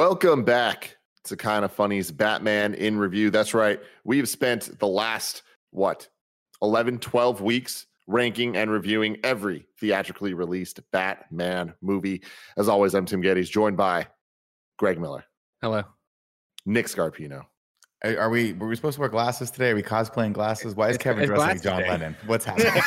Welcome back to Kind of Funny's Batman in Review. That's right. We have spent the last, what, 11, 12 weeks ranking and reviewing every theatrically released Batman movie. As always, I'm Tim Gettys, joined by Greg Miller, Hello. Nick Scarpino, Are are we were we supposed to wear glasses today? Are we cosplaying glasses? Why is It's- Kevin it's dressed like John day. Lennon? What's happening?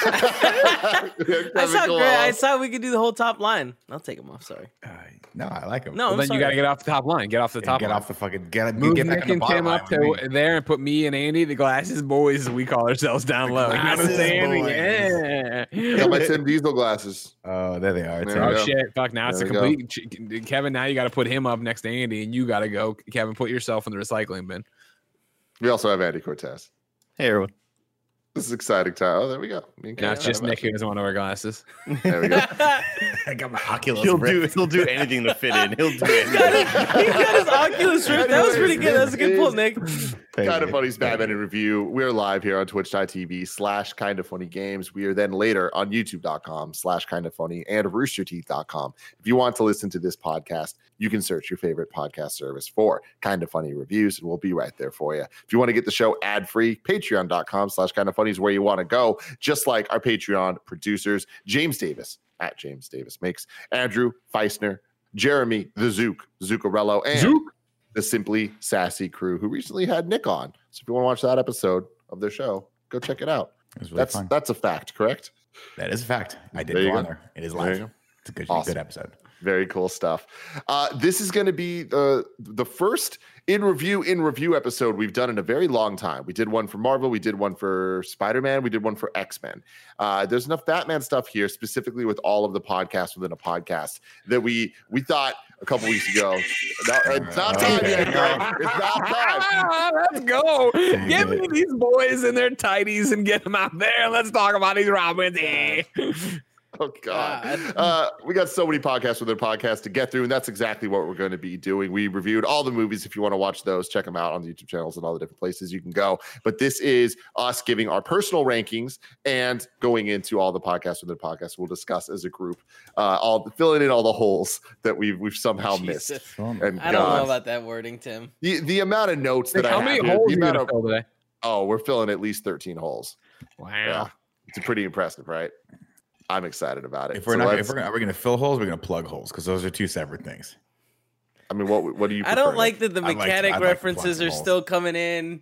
I saw great. I saw we could do the whole top line. I'll take them off. Sorry. Uh, no, I like him. No, Well, I'm then sorry. you got to get off the top line. Get off the Yeah, top get line. off the fucking get, Move get back Nick the and bottom up to me. there and put me and Andy, the glasses boys, as we call ourselves, down low. You know what I'm saying? boys. Yeah. got my Tim Diesel glasses. Oh, there they are. There Oh go. shit! Fuck! Now it's a we go. complete. Kevin, now you got to put him up next to Andy, and you got to go. Kevin, put yourself in the recycling bin. We also have Andy Cortez. Hey everyone. This is exciting time. Oh, there we go. Me and Now Kevin it's just Nick who actually- doesn't want to wear glasses. There we go. I got my Oculus. He'll do he'll do anything to fit in. He'll do He's got, his, he's got his Oculus Rift. That was pretty good. That was a good pull, Nick. Thank kind of you. funny's Batman in review. We're live here on twitch.tv slash kind of funny games. We are then later on youtube.com slash kind of funny and roosterteeth.com. If you want to listen to this podcast, you can search your favorite podcast service for kind of funny reviews and we'll be right there for you. If you want to get the show ad free, patreon.com slash kind of funny is where you want to go. Just like our Patreon producers, James Davis at James Davis makes Andrew Feisner, Jeremy the Zook, Zuccarello, and Zook. the Simply Sassy crew who recently had Nick on. So if you want to watch that episode of their show, go check it out. It really That's fun. that's a fact, correct? That is a fact. I did There go on there. It is live. It's a good, Awesome. good episode. Very cool stuff. Uh, this is going to be the the first in review in review episode we've done in a very long time. We did one for Marvel, we did one for Spider Man, we did one for X Men. Uh, there's enough Batman stuff here, specifically with all of the podcasts within a podcast, that we we thought a couple weeks ago. No, it's not time yet, Greg. It's not time. Let's go. Dang Give me these boys in their tighties and get them out there. Let's talk about these Robins. Oh God. God. Uh, we got so many podcasts with their podcasts to get through, and that's exactly what we're going to be doing. We reviewed all the movies. If you want to watch those, check them out on the YouTube channels and all the different places you can go. But this is us giving our personal rankings and going into all the podcasts with the podcasts we'll discuss as a group, uh, all filling in all the holes that we've we've somehow missed. Jesus. And I don't God, know about that wording, Tim. the the amount of notes that Nick, I how have many here, holes the you of, fill today? oh, we're filling at least thirteen holes. Wow. Yeah, it's pretty impressive, right? I'm excited about it. If we're So not, if we're gonna, are we gonna fill holes? We're gonna plug holes because those are two separate things. I mean, what what do you? I don't like that the I'd like to- mechanic like to references plug are still coming in.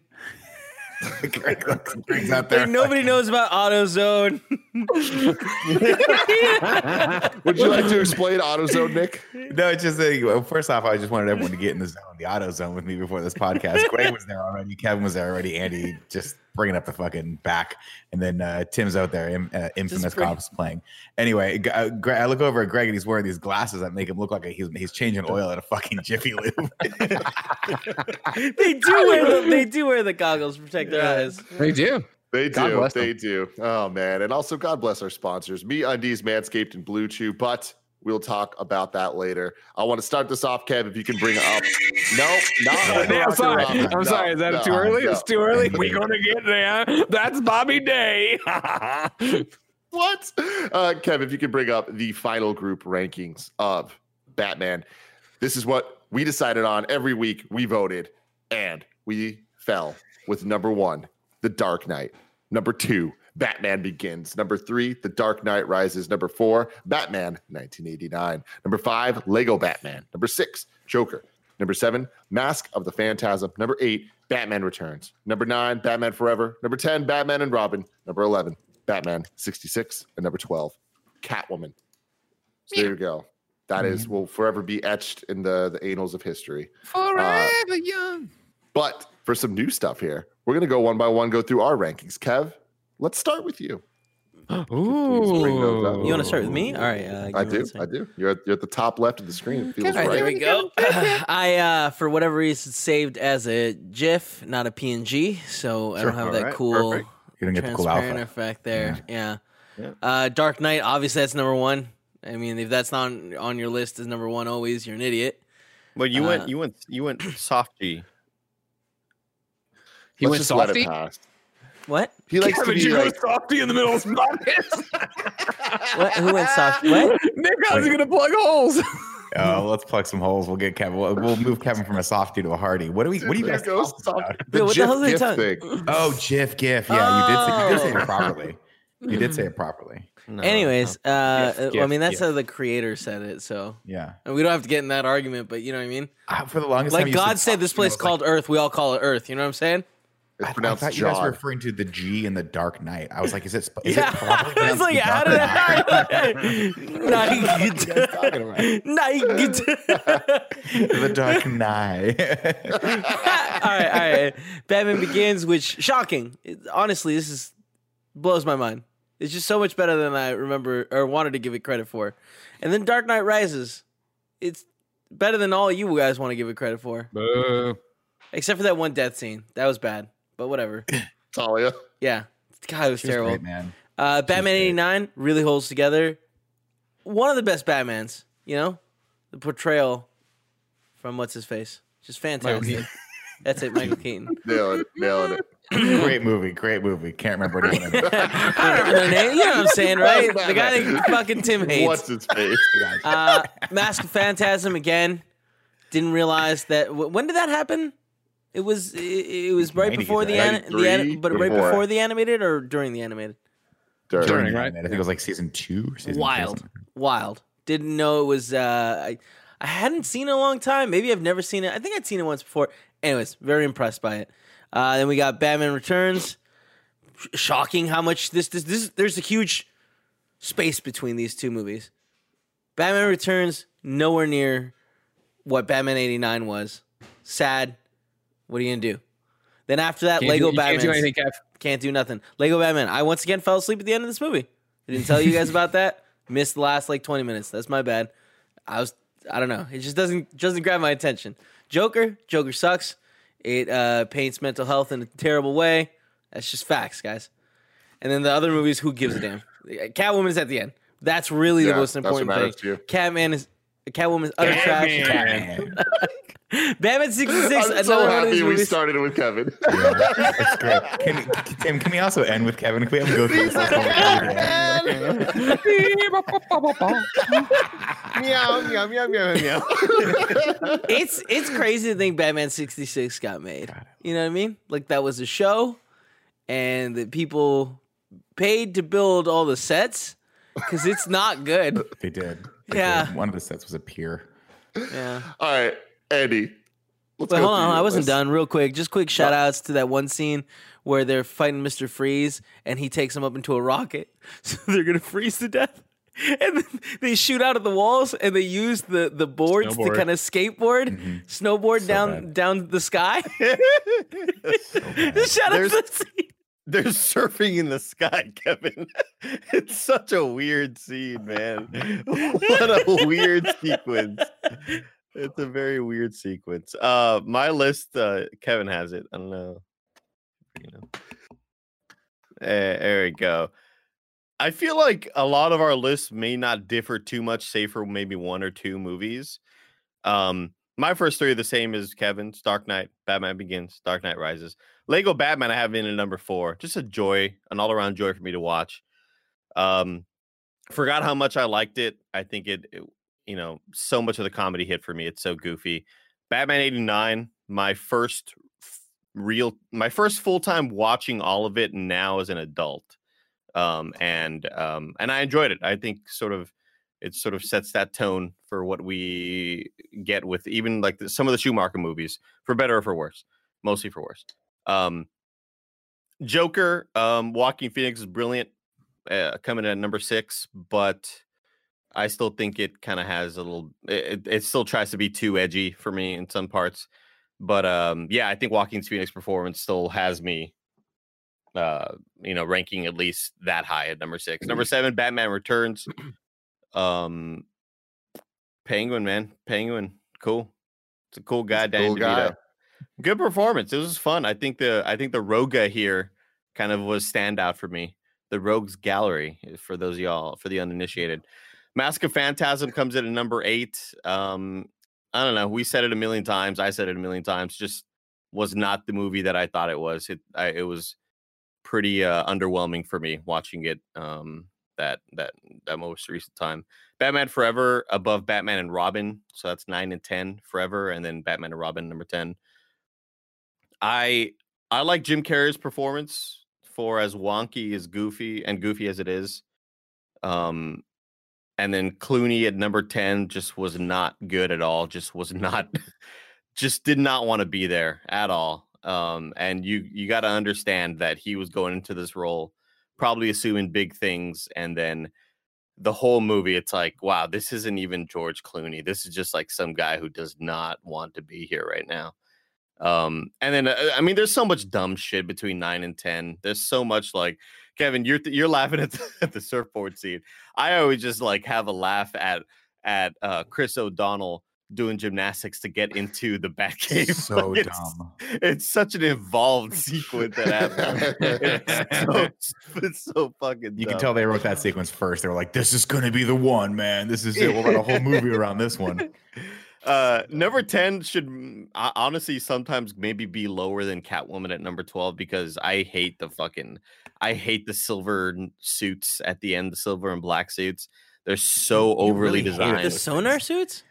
Greg Greg's out there. Like nobody knows about AutoZone. Would you like to explain AutoZone, Nick? No, it's just a, well, first off, I just wanted everyone to get in the zone, the AutoZone with me before this podcast. Greg was there already, Kevin was there already, Andy just bringing up the fucking back, and then uh, Tim's out there, im- uh, infamous bring- cops playing. Anyway, uh, Gre- I look over at Greg and he's wearing these glasses that make him look like he's he's changing oil at a fucking Jiffy Lube. they do wear the, they do wear the goggles to protect their eyes. They do. They do. bless them. They do. Oh man. And also God bless our sponsors, MeUndies, Manscaped, and BlueChew. But we'll talk about that later. I want to start this off, Kev, if you can bring up. No, not No, I'm sorry. I'm No, sorry. Is that no, too early? no. It's too early. We're gonna get there. That's Bobby Day. What? Uh, Kev, if you can bring up the final group rankings of Batman. This is what we decided on every week. We voted, and we fell with number one, The Dark Knight. Number two, Batman Begins. Number three, The Dark Knight Rises. Number four, Batman 1989. Number five, Lego Batman. Number six, Joker. Number seven, Mask of the Phantasm. Number eight, Batman Returns. Number nine, Batman Forever. Number 10, Batman and Robin. Number 11, Batman 66. And number 12, Catwoman. So there you go. That is will forever be etched in the, the annals of history. Uh, forever young. But for some new stuff here, we're going to go one by one, go through our rankings. Kev, let's start with you. bring those up? Ooh. You want to start with me? All right. Uh, I do. I do. You're at, you're at the top left of the screen. It feels All right, there we go. I, uh, for whatever reason, saved as a GIF, not a PNG, so I don't Sure. have that Alright, cool perfect. You don't get the cool transparent alpha. effect there. Yeah. Yeah. Uh, Dark Knight, obviously that's number one. I mean, if that's not on, on your list as number one, always you're an idiot. Well, you Uh, went you went you went soft G. He Let's went just let softy. it pass. What? He likes Kevin, to you be go like, softy in the middle of podcast. What? Who went soft? What? Nick, how's he gonna plug holes? Oh, let's plug some holes. We'll get Kevin. We'll, we'll move Kevin from a softie to a hardy. What do we? What do you There guys goes talking about? the Yo, what the hell are they GIF talking- thing. Oh, GIF, GIF. Yeah, you did. Say, you did say Oh. it properly. You did say it properly. No, Anyways, uh, Gif, uh, well, I mean that's gif. how the creator said it. So Yeah. and we don't have to get in that argument, but you know what I mean. Uh, for the longest time, Like God said, this place and I was called Earth. We all call it Earth. You know what I'm saying? It's Like, I, I pronounced thought you guys were referring to the G in the Dark Knight. I was like, is it? sp- Is yeah, it properly I was like, how did I? Night, night. the Dark Knight? all right, all right. Batman Begins, which shocking. It- honestly, this is blows my mind. It's just so much better than I remember or wanted to give it credit for. And then Dark Knight Rises. It's better than all you guys want to give it credit for, Boo. except for that one death scene. That was bad, but whatever. Talia. Yeah, God, it was She was terrible. great, man. Uh, Batman eighty nine really holds together. One of the best Batmans. You know, the portrayal from what's his face, just fantastic. That's it, Michael Keaton. Nailing it. Nailing it. Great movie. Great movie. Can't remember anyone. in it. I don't remember their name. You know what I'm saying, right? The guy that fucking Tim hates. What's his face? Uh, Mask of Phantasm again. Didn't realize that. When did that happen? It was. It, it was right 90s, before the, right? an, the an, 93 but right before. before the animated or during the animated. During, During, right? I think it was like season two or season Wild, Three. wild. Didn't know it was. Uh, I I hadn't seen it in a long time. Maybe I've never seen it. I think I'd seen it once before. Anyways, very impressed by it. Uh, then we got Batman Returns. Shocking how much this this this. There's a huge space between these two movies. Batman Returns nowhere near what Batman '89 was. Sad. What are you gonna do? Then after that, Can't Lego do, Batman Can't do anything, Kev. can't do nothing. Lego Batman. I once again fell asleep at the end of this movie. I didn't tell you guys about that. Missed the last like 20 minutes. That's my bad. I was I don't know. It just doesn't doesn't grab my attention. Joker, Joker sucks. It uh, paints mental health in a terrible way. That's just facts, guys. And then the other movies, who gives a damn? Catwoman's at the end. That's really Yeah, the most that's what important thing. to you. Catman is Catwoman's utter trash. Man. Batman 66. I'm so happy we movies. started with Kevin. Yeah, that's great. Can, can, Tim, can we also end with Kevin? Can we have him go through this? meow, meow, meow, meow, meow. it's it's crazy to think Batman 66 got made. You know what I mean? Like that was a show and that people paid to build all the sets cuz it's not good. They did. They Yeah. did. One of the sets was a pier. Yeah. All right, Andy. Let's But go hold on, I wasn't list. done. Real quick, just quick shout outs to that one scene where they're fighting Mr. Freeze and he takes them up into a rocket. So they're going to freeze to death. And then they shoot out of the walls and they use the, the boards to kind of skateboard, mm-hmm. snowboard So down bad. down the sky. Just shout out to There's- the scene. They're surfing in the sky, Kevin. It's such a weird scene, man. What a weird sequence. It's a very weird sequence. Uh my list, uh Kevin has it. I don't know. You know. Eh, there we go. I feel like a lot of our lists may not differ too much, say for maybe one or two movies. Um, my first three are the same as Kevin's: Dark Knight, Batman Begins, Dark Knight Rises. Lego Batman I have in at number four. Just a joy, an all-around joy for me to watch. Um, forgot how much I liked it. I think it, it- you know, so much of the comedy hit for me. It's so goofy. Batman '89, my first real, my first full time watching all of it now as an adult, um, and um, and I enjoyed it. I think sort of it sort of sets that tone for what we get with even like the, some of the Schumacher movies, for better or for worse, mostly for worse. Um, Joker, um, Joaquin Phoenix is brilliant, uh, coming in at number six, but I still think it kind of has a little. It, it still tries to be too edgy for me in some parts, but um, yeah, I think Joaquin Phoenix performance still has me, uh, you know, ranking at least that high at number six. Number seven, Batman Returns. Um, Penguin, man, Penguin, cool. It's a cool guy, Dan cool guy. Good performance. It was fun. I think the I think the Roga here kind of was standout for me. The Rogues Gallery eh, for those of y'all for the uninitiated. Mask of Phantasm comes in at number eight. Um, I don't know. We said it a million times. I said it a million times. Just was not the movie that I thought it was. It I, it was pretty uh, underwhelming for me watching it. Um, that that that most recent time. Batman Forever above Batman and Robin, so that's nine and ten Forever, and then Batman and Robin number ten. I I like Jim Carrey's performance for as wonky as goofy and goofy as it is. Um, and then Clooney at number ten just was not good at all. Just was not, just did not want to be there at all. Um, and you you got to understand that he was going into this role probably assuming big things, and then the whole movie, it's like, wow, this isn't even George Clooney. This is just like some guy who does not want to be here right now. Um, and then uh, I mean, there's so much dumb shit between nine and ten. There's so much like Kevin, you're you're laughing at the, at the surfboard scene. I always just like have a laugh at at uh, Chris O'Donnell doing gymnastics to get into the Batcave. So it's, dumb. It's such an involved sequence that happens. it's, so, it's so fucking. You can tell they wrote that sequence first. They were like, "This is going to be the one, man. This is it. We'll write a whole movie around this one." Uh, number 10 should mm, honestly sometimes maybe be lower than Catwoman at number 12 because I hate the fucking I hate the silver suits at the end, the silver and black suits. They're so overly really hate designed. The sonar suits?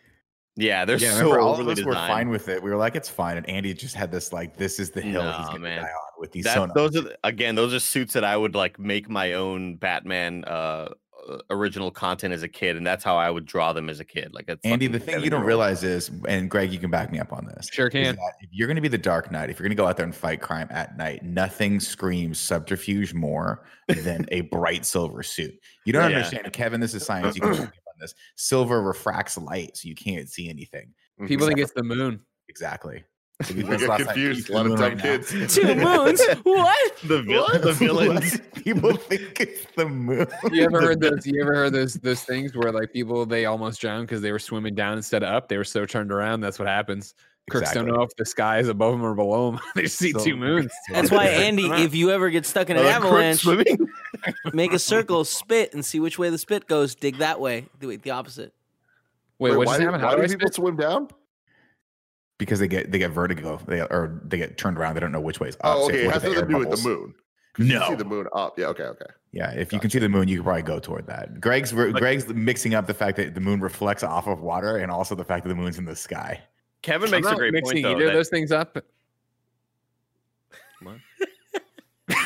yeah, they're Yeah, so remember, all of overly us were fine with it. We were like, "It's fine," and Andy just had this like, "This is the hill he's going to man. die on with these." That, sonar those are the- again, those are suits that I would like make my own Batman uh, Uh, original content as a kid, and that's how I would draw them as a kid. Like a Andy, the thing you don't realize is, and Greg, you can back me up on this. Sure can. If you're going to be the Dark Knight, if you're going to go out there and fight crime at night, nothing screams subterfuge more than a bright silver suit. You don't Yeah. understand, Kevin. This is science. You can back me up on this. Silver refracts light, so you can't see anything. People think it's the moon. Exactly. So You get last time you confused. see A lot of moon dumb right kids. Two moons? what? the vil- What? the villains. People think it's the moon. You ever heard those? You ever heard those those things where like people they almost drowned because they were swimming down instead of up? They were so turned around. That's what happens. Crooks don't know if the sky is above them or below them. they see So- two moons. That's why, Andy, if you ever get stuck in an Are the crooks avalanche, make a circle, spit, and see which way the spit goes. Dig that way. Do it the opposite. Wait, Wait, what why, just happened? How do do people spit? swim down? Because they get they get vertigo, they or they get turned around. They don't know which way is oh, up. Oh, so okay. they It has nothing to air do with the moon. moon. 'Cause you No. see the moon up. Yeah. Okay. Okay. Yeah, if you can see the moon, you could probably go toward that. Greg's re- Greg's mixing up the fact that the moon reflects off of water and also the fact that the moon's in the sky. Kevin I'm makes a great mixing point though. either of that- those things up. What?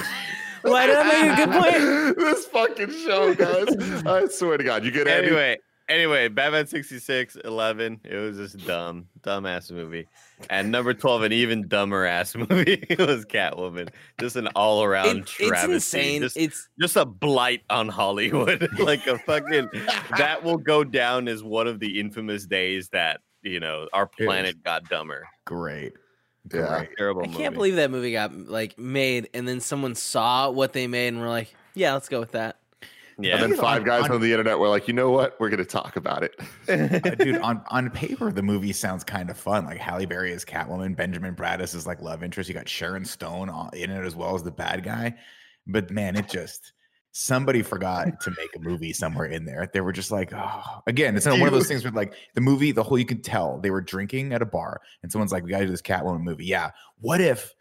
Why did I make a good point? this fucking show, guys. I swear to God, you get Andy? anyway, anyway, Batman 66, 11. It was just dumb, dumb ass movie. And number 12, an even dumber ass movie. it was Catwoman. Just an all around It- it's insane. Just, It's just a blight on Hollywood. like a fucking that will go down as one of the infamous days that you know our planet got dumber. Great. Yeah. Great. Terrible I movie. can't believe that movie got like made, and then someone saw what they made, and we're like, yeah, let's go with that. Yeah. And then five On- guys on- on the internet were like, you know what? We're going to talk about it. Uh, dude, on, on paper, the movie sounds kind of fun. Like Halle Berry is Catwoman, Benjamin Braddis is like love interest. You got Sharon Stone in it as well as the bad guy. But man, it just somebody forgot to make a movie somewhere in there. They were just like, oh, again, it's not one of those things where like the movie, the whole you could tell they were drinking at a bar, and someone's like, we got to do this Catwoman movie. Yeah, what if?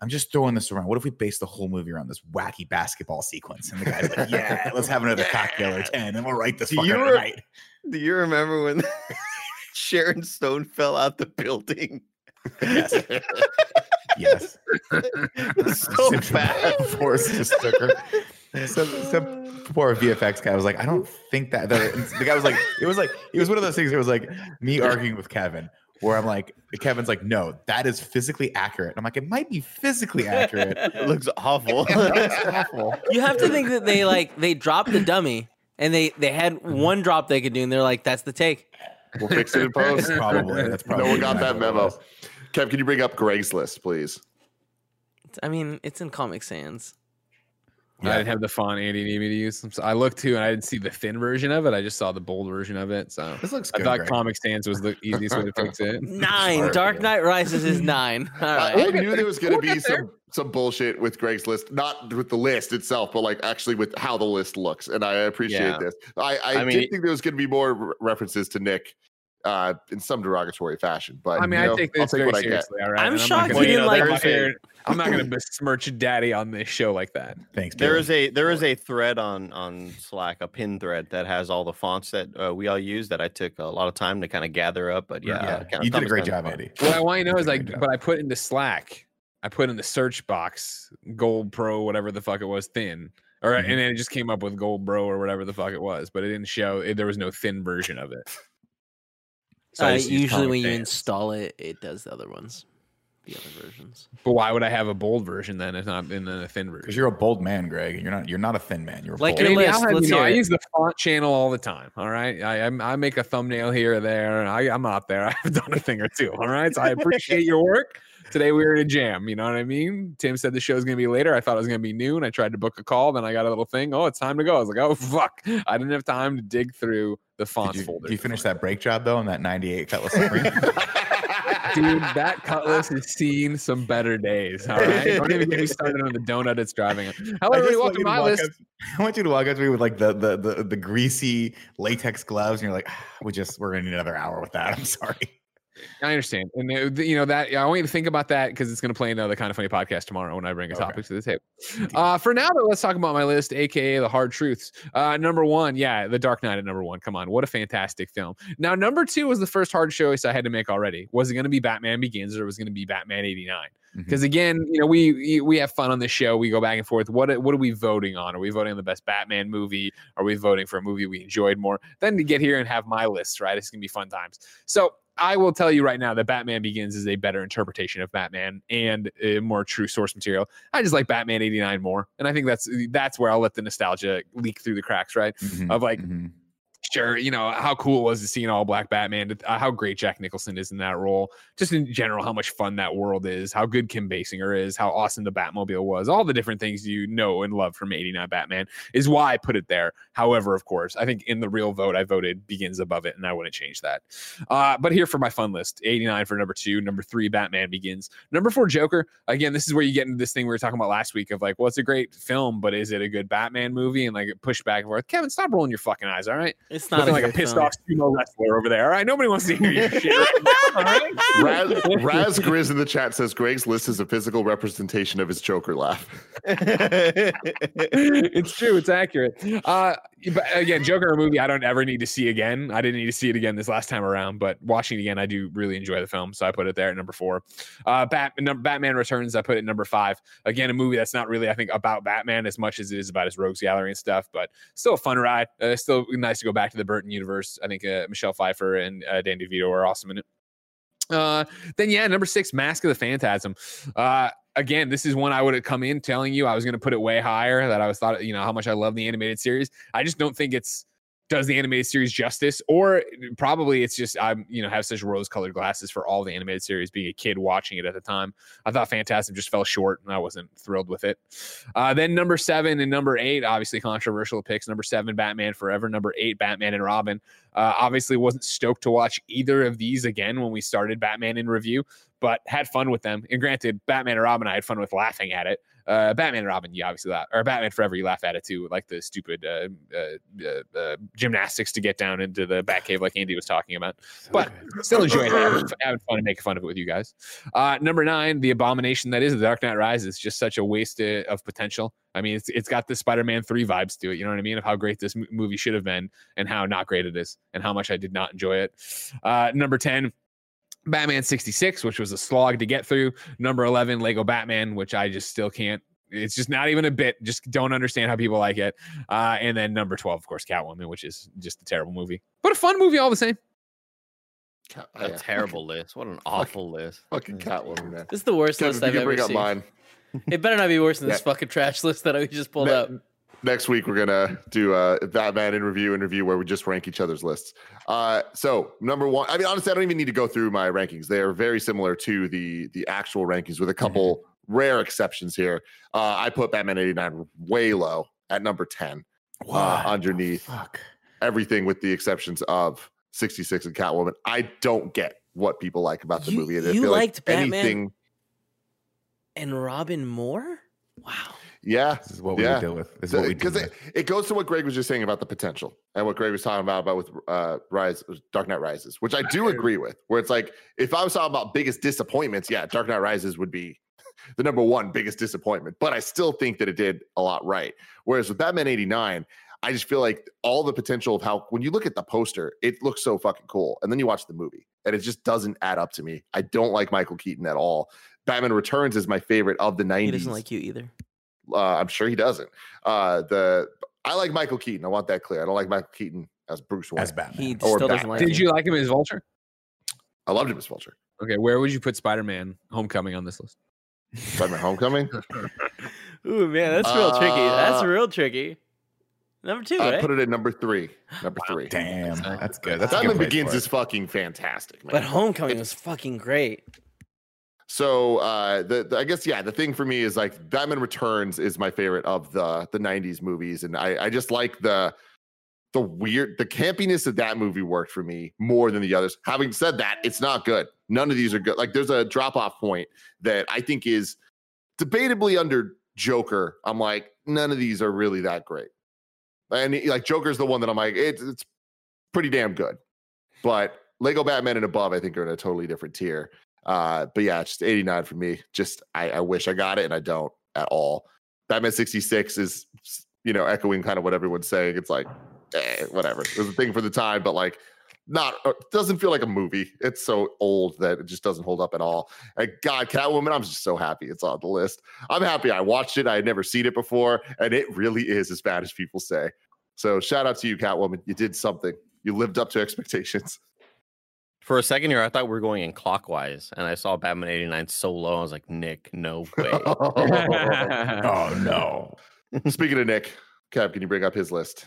I'm just throwing this around. What if we base the whole movie around this wacky basketball sequence? And the guy's like, "Yeah, let's have another cocktail or ten, and we'll write this Do fucker you re- tonight." Do you remember when Sharon Stone fell out the building? Yes. Yes. so bad. Force just took her. Some, some poor VFX guy was like, I don't think that. The, the guy was like, it was like, it was one of those things. It was like me arguing with Kevin, where I'm like, Kevin's like, no, that is physically accurate. I'm like, it might be physically accurate. It looks awful. That's awful. You have to think that they like they dropped the dummy, and they they had Mm-hmm. one drop they could do, and they're like, that's the take. We'll fix it in post. Probably. That's probably. no one got that memo. was. Kev, can you bring up Greg's list, please? I mean, it's in Comic Sans. I didn't have the font Andy needed me to use. So I looked too, and I didn't see the thin version of it. I just saw the bold version of it. So This looks I good. thought Greg. Comic Sans was the easiest way to fix it. Nine. Smart, Dark yeah. Knight Rises is nine. All right. I. I knew there was going to be get there. some some bullshit with Greg's list, not with the list itself, but like actually with how the list looks. And I appreciate Yeah. this. I, I, I did mean- think there was going to be more re- references to Nick uh, in some derogatory fashion. But I mean, you know, I take I'll this very what I get. seriously. All right, I'm And not shocked gonna- you didn't I'm like not gonna- I'm not going to besmirch daddy on this show like that. Thanks. There Gary. is a there is a thread on on Slack, a pin thread that has all the fonts that uh, we all use that I took a lot of time to kind of gather up. But yeah, yeah, uh, kinda you did a great job. Andy. What I want you to know is like, but I put into Slack, I put in the search box Gold Pro, whatever the fuck it was, thin, or Mhm. and then it just came up with Gold Bro or whatever the fuck it was, but it didn't show. It, there was no thin version of it. So Uh, usually, when you Sans. install it, it does the other ones, the other versions. but why would I have a bold version then if not in a thin version? Because you're a bold man, Greg. You're not. You're not a thin man. You're Like bold. your list, I'll have- let's you know, I use the font channel all the time. All right, I I'm- I make a thumbnail here or there, I, I'm out there. I've done a thing or two. All right, so I appreciate your work. Today we were in a jam. You know what I mean? Tim said the show's gonna be later. I thought it was gonna be noon. I tried to book a call, then I got a little thing. Oh, it's time to go. I was like, oh fuck, I didn't have time to dig through the Did fonts you, folder. did you finish that brake job though on that 98 Cutlass Supreme? Dude, that Cutlass has seen some better days. All right, don't even get me started on the donut it's driving. Hello, I everybody. want Welcome you to to my walk list. up- I want you to walk up to me with like the the the, the greasy latex gloves, and you're like, "Ah, "We just we're gonna need another hour with that." I'm sorry. I understand, and uh, you know that I want you to think about that because it's going to play into the kind of funny podcast tomorrow when I bring a Okay. topic to the table. Uh, for now, though, let's talk about my list, aka the hard truths. Uh, number one, yeah, The Dark Knight at number one. Come on, what a fantastic film. Now, number two was the first hard choice I had to make already. Was it going to be Batman Begins or was it going to be Batman '89? Mhm. Because again, you know, we we have fun on this show. We go back and forth. What what are we voting on? Are we voting on the best Batman movie? Are we voting for a movie we enjoyed more? Then to get here and have my list, right? It's gonna be fun times. So I will tell you right now that Batman Begins is a better interpretation of Batman and a more true source material. I just like Batman '89 more, and I think that's that's where I'll let the nostalgia leak through the cracks, right? Mhm, Of like, mhm. Sure, you know, how cool it was to see an all black Batman, uh, how great Jack Nicholson is in that role, just in general, how much fun that world is, how good Kim Basinger is, how awesome the Batmobile was, all the different things you know and love from 89 Batman is why I put it there. However, of course, I think in the real vote, I voted Begins above it, and I wouldn't change that. Uh, but here for my fun list 89 for number two, number three, Batman Begins, number four, Joker. Again, this is where you get into this thing we were talking about last week of like, well, it's a great film, but is it a good Batman movie? And like push back and forth. Kevin, stop rolling your fucking eyes, all right? It's not Looking like a pissed film. off sumo wrestler over there. All right, nobody wants to hear your shit. All right? Raz, Raz Grizz in the chat says Greg's list is a physical representation of his Joker laugh. it's true. It's accurate. Uh, but again, Joker a movie I don't ever need to see again. I didn't need to see it again this last time around, but watching it again, I do really enjoy the film, so I put it there at number four. Uh, Bat, num- Batman Returns, I put it number five. Again, a movie that's not really, I think, about Batman as much as it is about his rogues gallery and stuff, but still a fun ride. Uh, still nice to go back to the Burton universe. I think uh, Michelle Pfeiffer and uh, Dan DeVito are awesome in it. Uh, then yeah, number six, Mask of the Phantasm. Uh, again, this is one I would have come in telling you I was going to put it way higher. That I was thought, you know, how much I love the animated series. I just don't think it's does the animated series justice, or probably it's just I'm, you know, have such rose-colored glasses for all the animated series. Being a kid watching it at the time, I thought Phantasm just fell short, and I wasn't thrilled with it. Uh, then number seven and number eight, obviously controversial picks. Number seven, Batman Forever. Number eight, Batman and Robin. Uh, obviously, wasn't stoked to watch either of these again when we started Batman in review, but had fun with them. And granted, Batman and Robin, I had fun with laughing at it. Uh, Batman and Robin, you obviously laugh, or Batman Forever, you laugh at it too, like the stupid uh, uh, uh, uh, gymnastics to get down into the Batcave, like Andy was talking about. But still enjoyed having, having fun and making fun of it with you guys. Uh, number nine, the abomination that is the Dark Knight Rises, just such a waste of potential. I mean, it's it's got the Spider-Man three vibes to it. You know what I mean? Of how great this m- movie should have been, and how not great it is, and how much I did not enjoy it. Uh, number ten. Batman 66, which was a slog to get through. Number 11, Lego Batman, which I just still can't. It's just not even a bit. Just don't understand how people like it. Uh, and then number 12, of course, Catwoman, which is just a terrible movie, but a fun movie all the same. a terrible list. What an awful list. Fucking Catwoman, man. This is the worst Kevin, list if I've ever seen. mine. It better not be worse than this fucking trash list that I just pulled Ne- up. Next week, we're gonna do a Batman in review interview where we just rank each other's lists. Uh, so number one, I mean, honestly, I don't even need to go through my rankings. They are very similar to the the actual rankings, with a couple rare exceptions here. Uh, I put Batman '89 way low at number ten, uh, What the underneath Fuck. everything, with the exceptions of '66 and Catwoman. I don't get what people like about the You- movie. I you feel like liked Batman? anything. And Robin Moore? Wow. Yeah. This is what we Yeah. deal with. This is what we deal Because it, with. it goes to what Greg was just saying about the potential and what Greg was talking about about with uh Rise Dark Knight Rises, which I do agree with. Where it's like if I was talking about biggest disappointments, yeah, Dark Knight Rises would be the number one biggest disappointment. But I still think that it did a lot right. Whereas with Batman 89, I just feel like all the potential of how when you look at the poster, it looks so fucking cool. And then you watch the movie and it just doesn't add up to me. I don't like Michael Keaton at all. Batman Returns is my favorite of the 90s. He doesn't like you either. Uh, I'm sure he doesn't. Uh, the I like Michael Keaton. I want that clear. I don't like Michael Keaton as Bruce Wayne. As Batman. He Or still doesn't Batman. like Did you like him as Vulture? I loved him as Vulture. Okay, where would you put Spider-Man: Homecoming on this list? Spider-Man: Homecoming. Ooh man, that's real tricky. That's Uh, real tricky. Number two, I right? put it at number three. Number three. Damn, that's good. That's a Batman good Begins for it. is fucking fantastic, man. but Homecoming was fucking great. So uh the, the- I guess yeah, the thing for me is like Batman Returns is my favorite of the the 90s movies and I I just like the the weird the campiness of that movie worked for me more than the others. Having said that, it's not good. None of these are good. Like there's a drop off point that I think is debatably under Joker. I'm like none of these are really that great. And like Joker's the one that I'm like it's it's pretty damn good. But Lego Batman and above I think are in a totally different tier. Uh, but yeah, just 89 for me. Just I, I wish I got it and I don't at all. Batman 66 is you know echoing kind of what everyone's saying. It's like eh, whatever. It was a thing for the time, but like not uh, doesn't feel like a movie. It's so old that it just doesn't hold up at all. And God, Catwoman, I'm just so happy it's on the list. I'm happy I watched it. I had never seen it before, and it really is as bad as people say. So shout out to you, Catwoman. You did something. You lived up to expectations. For a second here, I thought we were going in clockwise, and I saw Batman '89 so low. I was like, Nick, no way. Oh no. Speaking of Nick, Kev, can you bring up his list?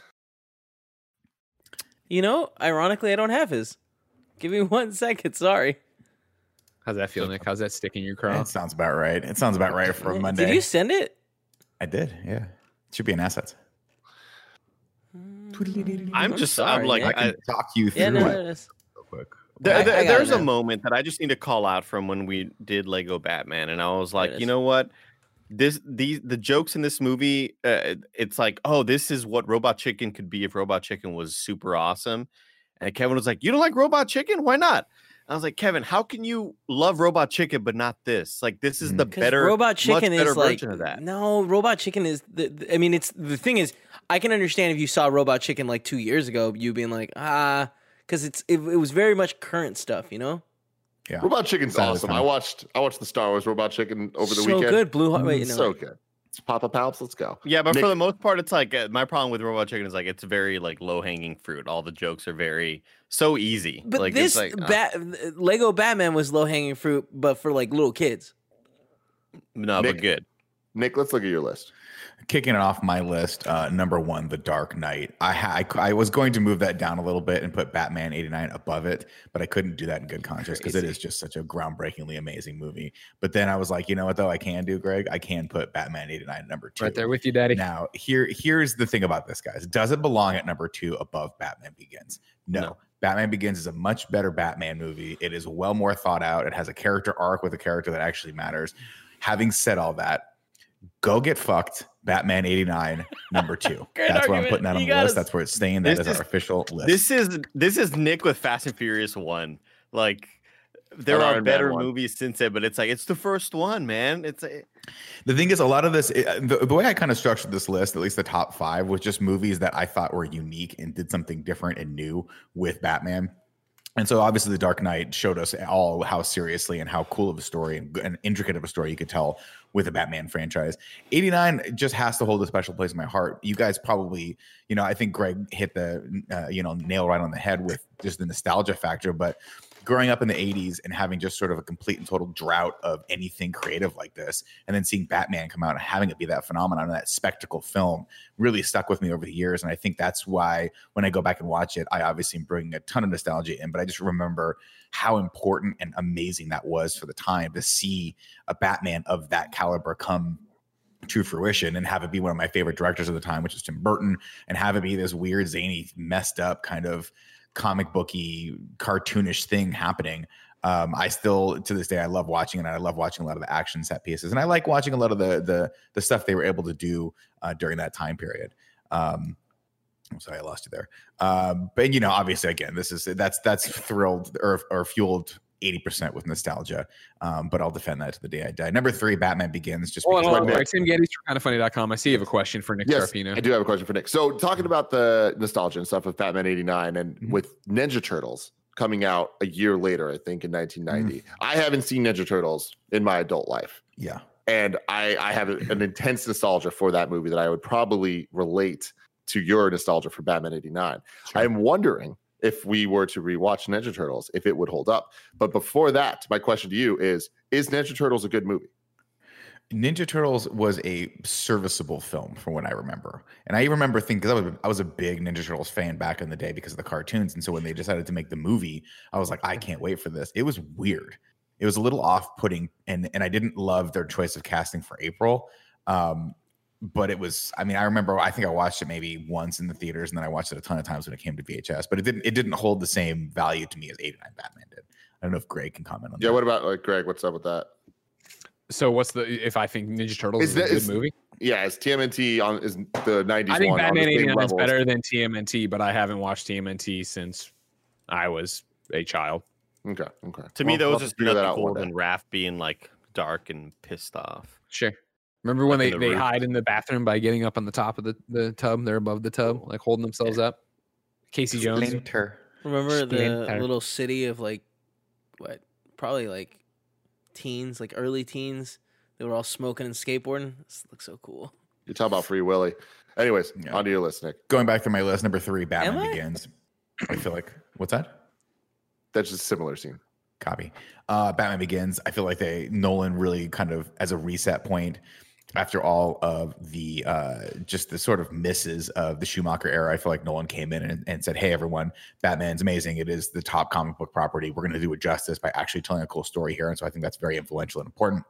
You know, ironically, I don't have his. Give me one second. Sorry. How's that feel, Nick? How's that stick in your craw? It sounds about right. It sounds about right for a Monday. Did you send it? I did. Yeah. It should be an asset. Mm, I'm just, I'm sorry, like, I Nick. I, can talk you through yeah, no, it there it is. real quick. There, I- there- I there's a moment that I just need to call out from when we did Lego Batman, and I was like, you know what? This these the jokes in this movie, uh, it's like, oh, this is what Robot Chicken could be if Robot Chicken was super awesome. And Kevin was like, you don't like Robot Chicken? Why not? I was like, Kevin, how can you love Robot Chicken but not this? Like, this is the better, Robot Chicken better is like of that. no. Robot Chicken is the, the- I mean, it's the thing is, I can understand if you saw Robot Chicken like two years ago, you being like ah, because it's it, it was very much current stuff, you know. Yeah. Robot Chicken's Sign of the awesome. I watched I watched the Star Wars Robot Chicken over the so weekend. good, Blue Heart. Wait, no, so good. It's Papa Palps. Let's go. Yeah, but Nick- for the most part, it's like uh, my problem with Robot Chicken is like it's very like low hanging fruit. All the jokes are very so easy. But like, this it's like, uh, Lego Batman was low hanging fruit, but for like little kids. no, Nick- but good. Nick, let's look at your list. Kicking it off my list, uh, number one, The Dark Knight. I, ha- I I was going to move that down a little bit and put Batman '89 above it, but I couldn't do that in good conscience because it is just such a groundbreakingly amazing movie. But then I was like, you know what though, I can do, Greg. I can put Batman '89 number two. Right there with you, Daddy. Now, here here's the thing about this, guys. Does it belong at number two above Batman Begins? No. No. Batman Begins is a much better Batman movie. It is well more thought out. It has a character arc with a character that actually matters. Having said all that, go get fucked. Batman 89, number two. Great That's where I'm putting that on You the got list. us- That's where it's staying. That is, is, is- our official list. This is this is Nick with Fast and Furious one. Like there And are Iron better movies since it, but it's like it's the first one, man. It's a, The thing is, a lot of this, it- the, the way I kind of structured this list, at least the top five, was just movies that I thought were unique and did something different and new with Batman. And so, obviously, The Dark Knight showed us all how seriously and how cool of a story and, and intricate of a story you could tell with a Batman franchise. 89 just has to hold a special place in my heart. You guys probably, you know, I think Greg hit the, uh, you know, nail right on the head with just the nostalgia factor. But growing up in the 80s and having just sort of a complete and total drought of anything creative like this, and then seeing Batman come out and having it be that phenomenon and that spectacle film really stuck with me over the years. And I think that's why when I go back and watch it, I obviously am bringing a ton of nostalgia in, but I just remember how important and amazing that was for the time to see a Batman of that caliber come to fruition and have it be one of my favorite directors of the time, which is Tim Burton, and have it be this weird, zany, messed up kind of comic booky, cartoonish thing happening. Um, I still to this day I love watching it. And I love watching a lot of the action set pieces, and I like watching a lot of the the the stuff they were able to do uh, during that time period. Um, I'm sorry, I lost you there. Um, but you know, obviously, again, this is that's that's thrilled or or fueled 80% with nostalgia. Um, but I'll defend that to the day I die. Number three, Batman Begins. Just Hold on, because hold on. Nick. Right, Tim Gettys from kindoffunny.com. I see you have a question for Nick Yes, Scarpino. I do have a question for Nick. So, talking about the nostalgia and stuff with Batman 89 and Mhm. with Ninja Turtles coming out a year later, I think in 1990, I haven't seen Ninja Turtles in my adult life. yeah. And I, I have an intense nostalgia for that movie that I would probably relate to your nostalgia for Batman 89. I'm wondering if we were to rewatch Ninja Turtles, if it would hold up. But before that, my question to you is Is Ninja Turtles a good movie? Ninja Turtles was a serviceable film from what I remember. And I remember thinking, because I was, I was a big Ninja Turtles fan back in the day because of the cartoons. And so when they decided to make the movie, I was like, I can't wait for this. It was weird. It was a little off putting. And, and I didn't love their choice of casting for April. Um, but it was, I mean, I remember, I think I watched it maybe once in the theaters and then I watched it a ton of times when it came to VHS, but it didn't, it didn't hold the same value to me as 89 Batman did. I don't know if Greg can comment on that. Yeah, what about like Greg? What's up with that? So what's the if I think Ninja Turtles Is is, that- a good is- movie? Yeah, is TMNT on is the 90s I think one Batman 89 is better than TMNT, but I haven't watched TMNT since I was a child. Okay, okay. To me, that was just to figure that out nothing one cool than Raph being like dark and pissed off. Sure. Remember when they, the they roof. hide in the bathroom by getting up on the top of the, the tub? They're above the tub, like holding themselves up. Casey Jones. Remember the little city of like what? Probably like teens, like early teens. They were all smoking and skateboarding. This looks so cool. You talk about Free Willy. Anyways, Yeah. on to your list, Nick. Going back to my list, number three, Batman I? Begins. I feel like, what's that? That's just a similar scene. Copy. Uh, Batman Begins. I feel like they Nolan really kind of as a reset point after all of the uh, just the sort of misses of the Schumacher era. I feel like Nolan came in and, and said, "Hey, everyone, Batman's amazing. It is the top comic book property. We're going to do it justice by actually telling a cool story here." And so I think that's very influential and important.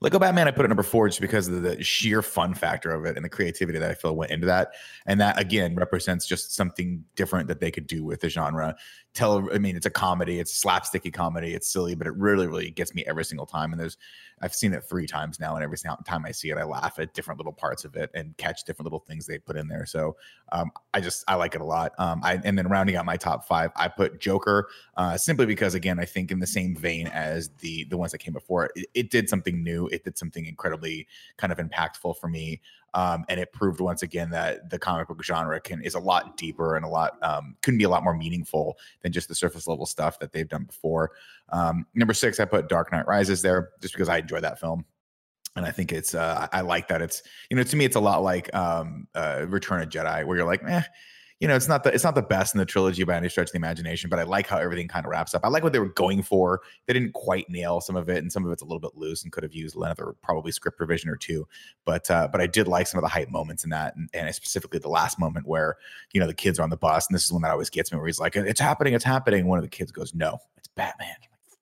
Lego Batman, I put it number four just because of the sheer fun factor of it and the creativity that I feel went into that. And that again represents just something different that they could do with the genre. Tell, I mean, it's a comedy, it's a slapsticky comedy, it's silly, but it really, really gets me every single time. And there's, I've seen it three times now, and every time I see it, I laugh at different little parts of it and catch different little things they put in there. So um, I just, I like it a lot. Um, I, and then rounding out my top five, I put Joker uh, simply because, again, I think in the same vein as the the ones that came before, it, it did something new. It did something incredibly kind of impactful for me, um, and it proved once again that the comic book genre can is a lot deeper and a lot um, couldn't be a lot more meaningful than just the surface level stuff that they've done before. Um, number six, I put Dark Knight Rises there just because I enjoy that film and I think it's uh, I I like that it's you know to me it's a lot like um, uh, Return of Jedi where you're like eh, you know it's not the it's not the best in the trilogy by any stretch of the imagination but I like how everything kind of wraps up. I like what they were going for. They didn't quite nail some of it and some of it's a little bit loose and could have used another probably script revision or two. But uh, but I did like some of the hype moments in that and, and specifically the last moment where you know the kids are on the bus and this is one that always gets me where he's like it's happening it's happening. One of the kids goes no it's Batman.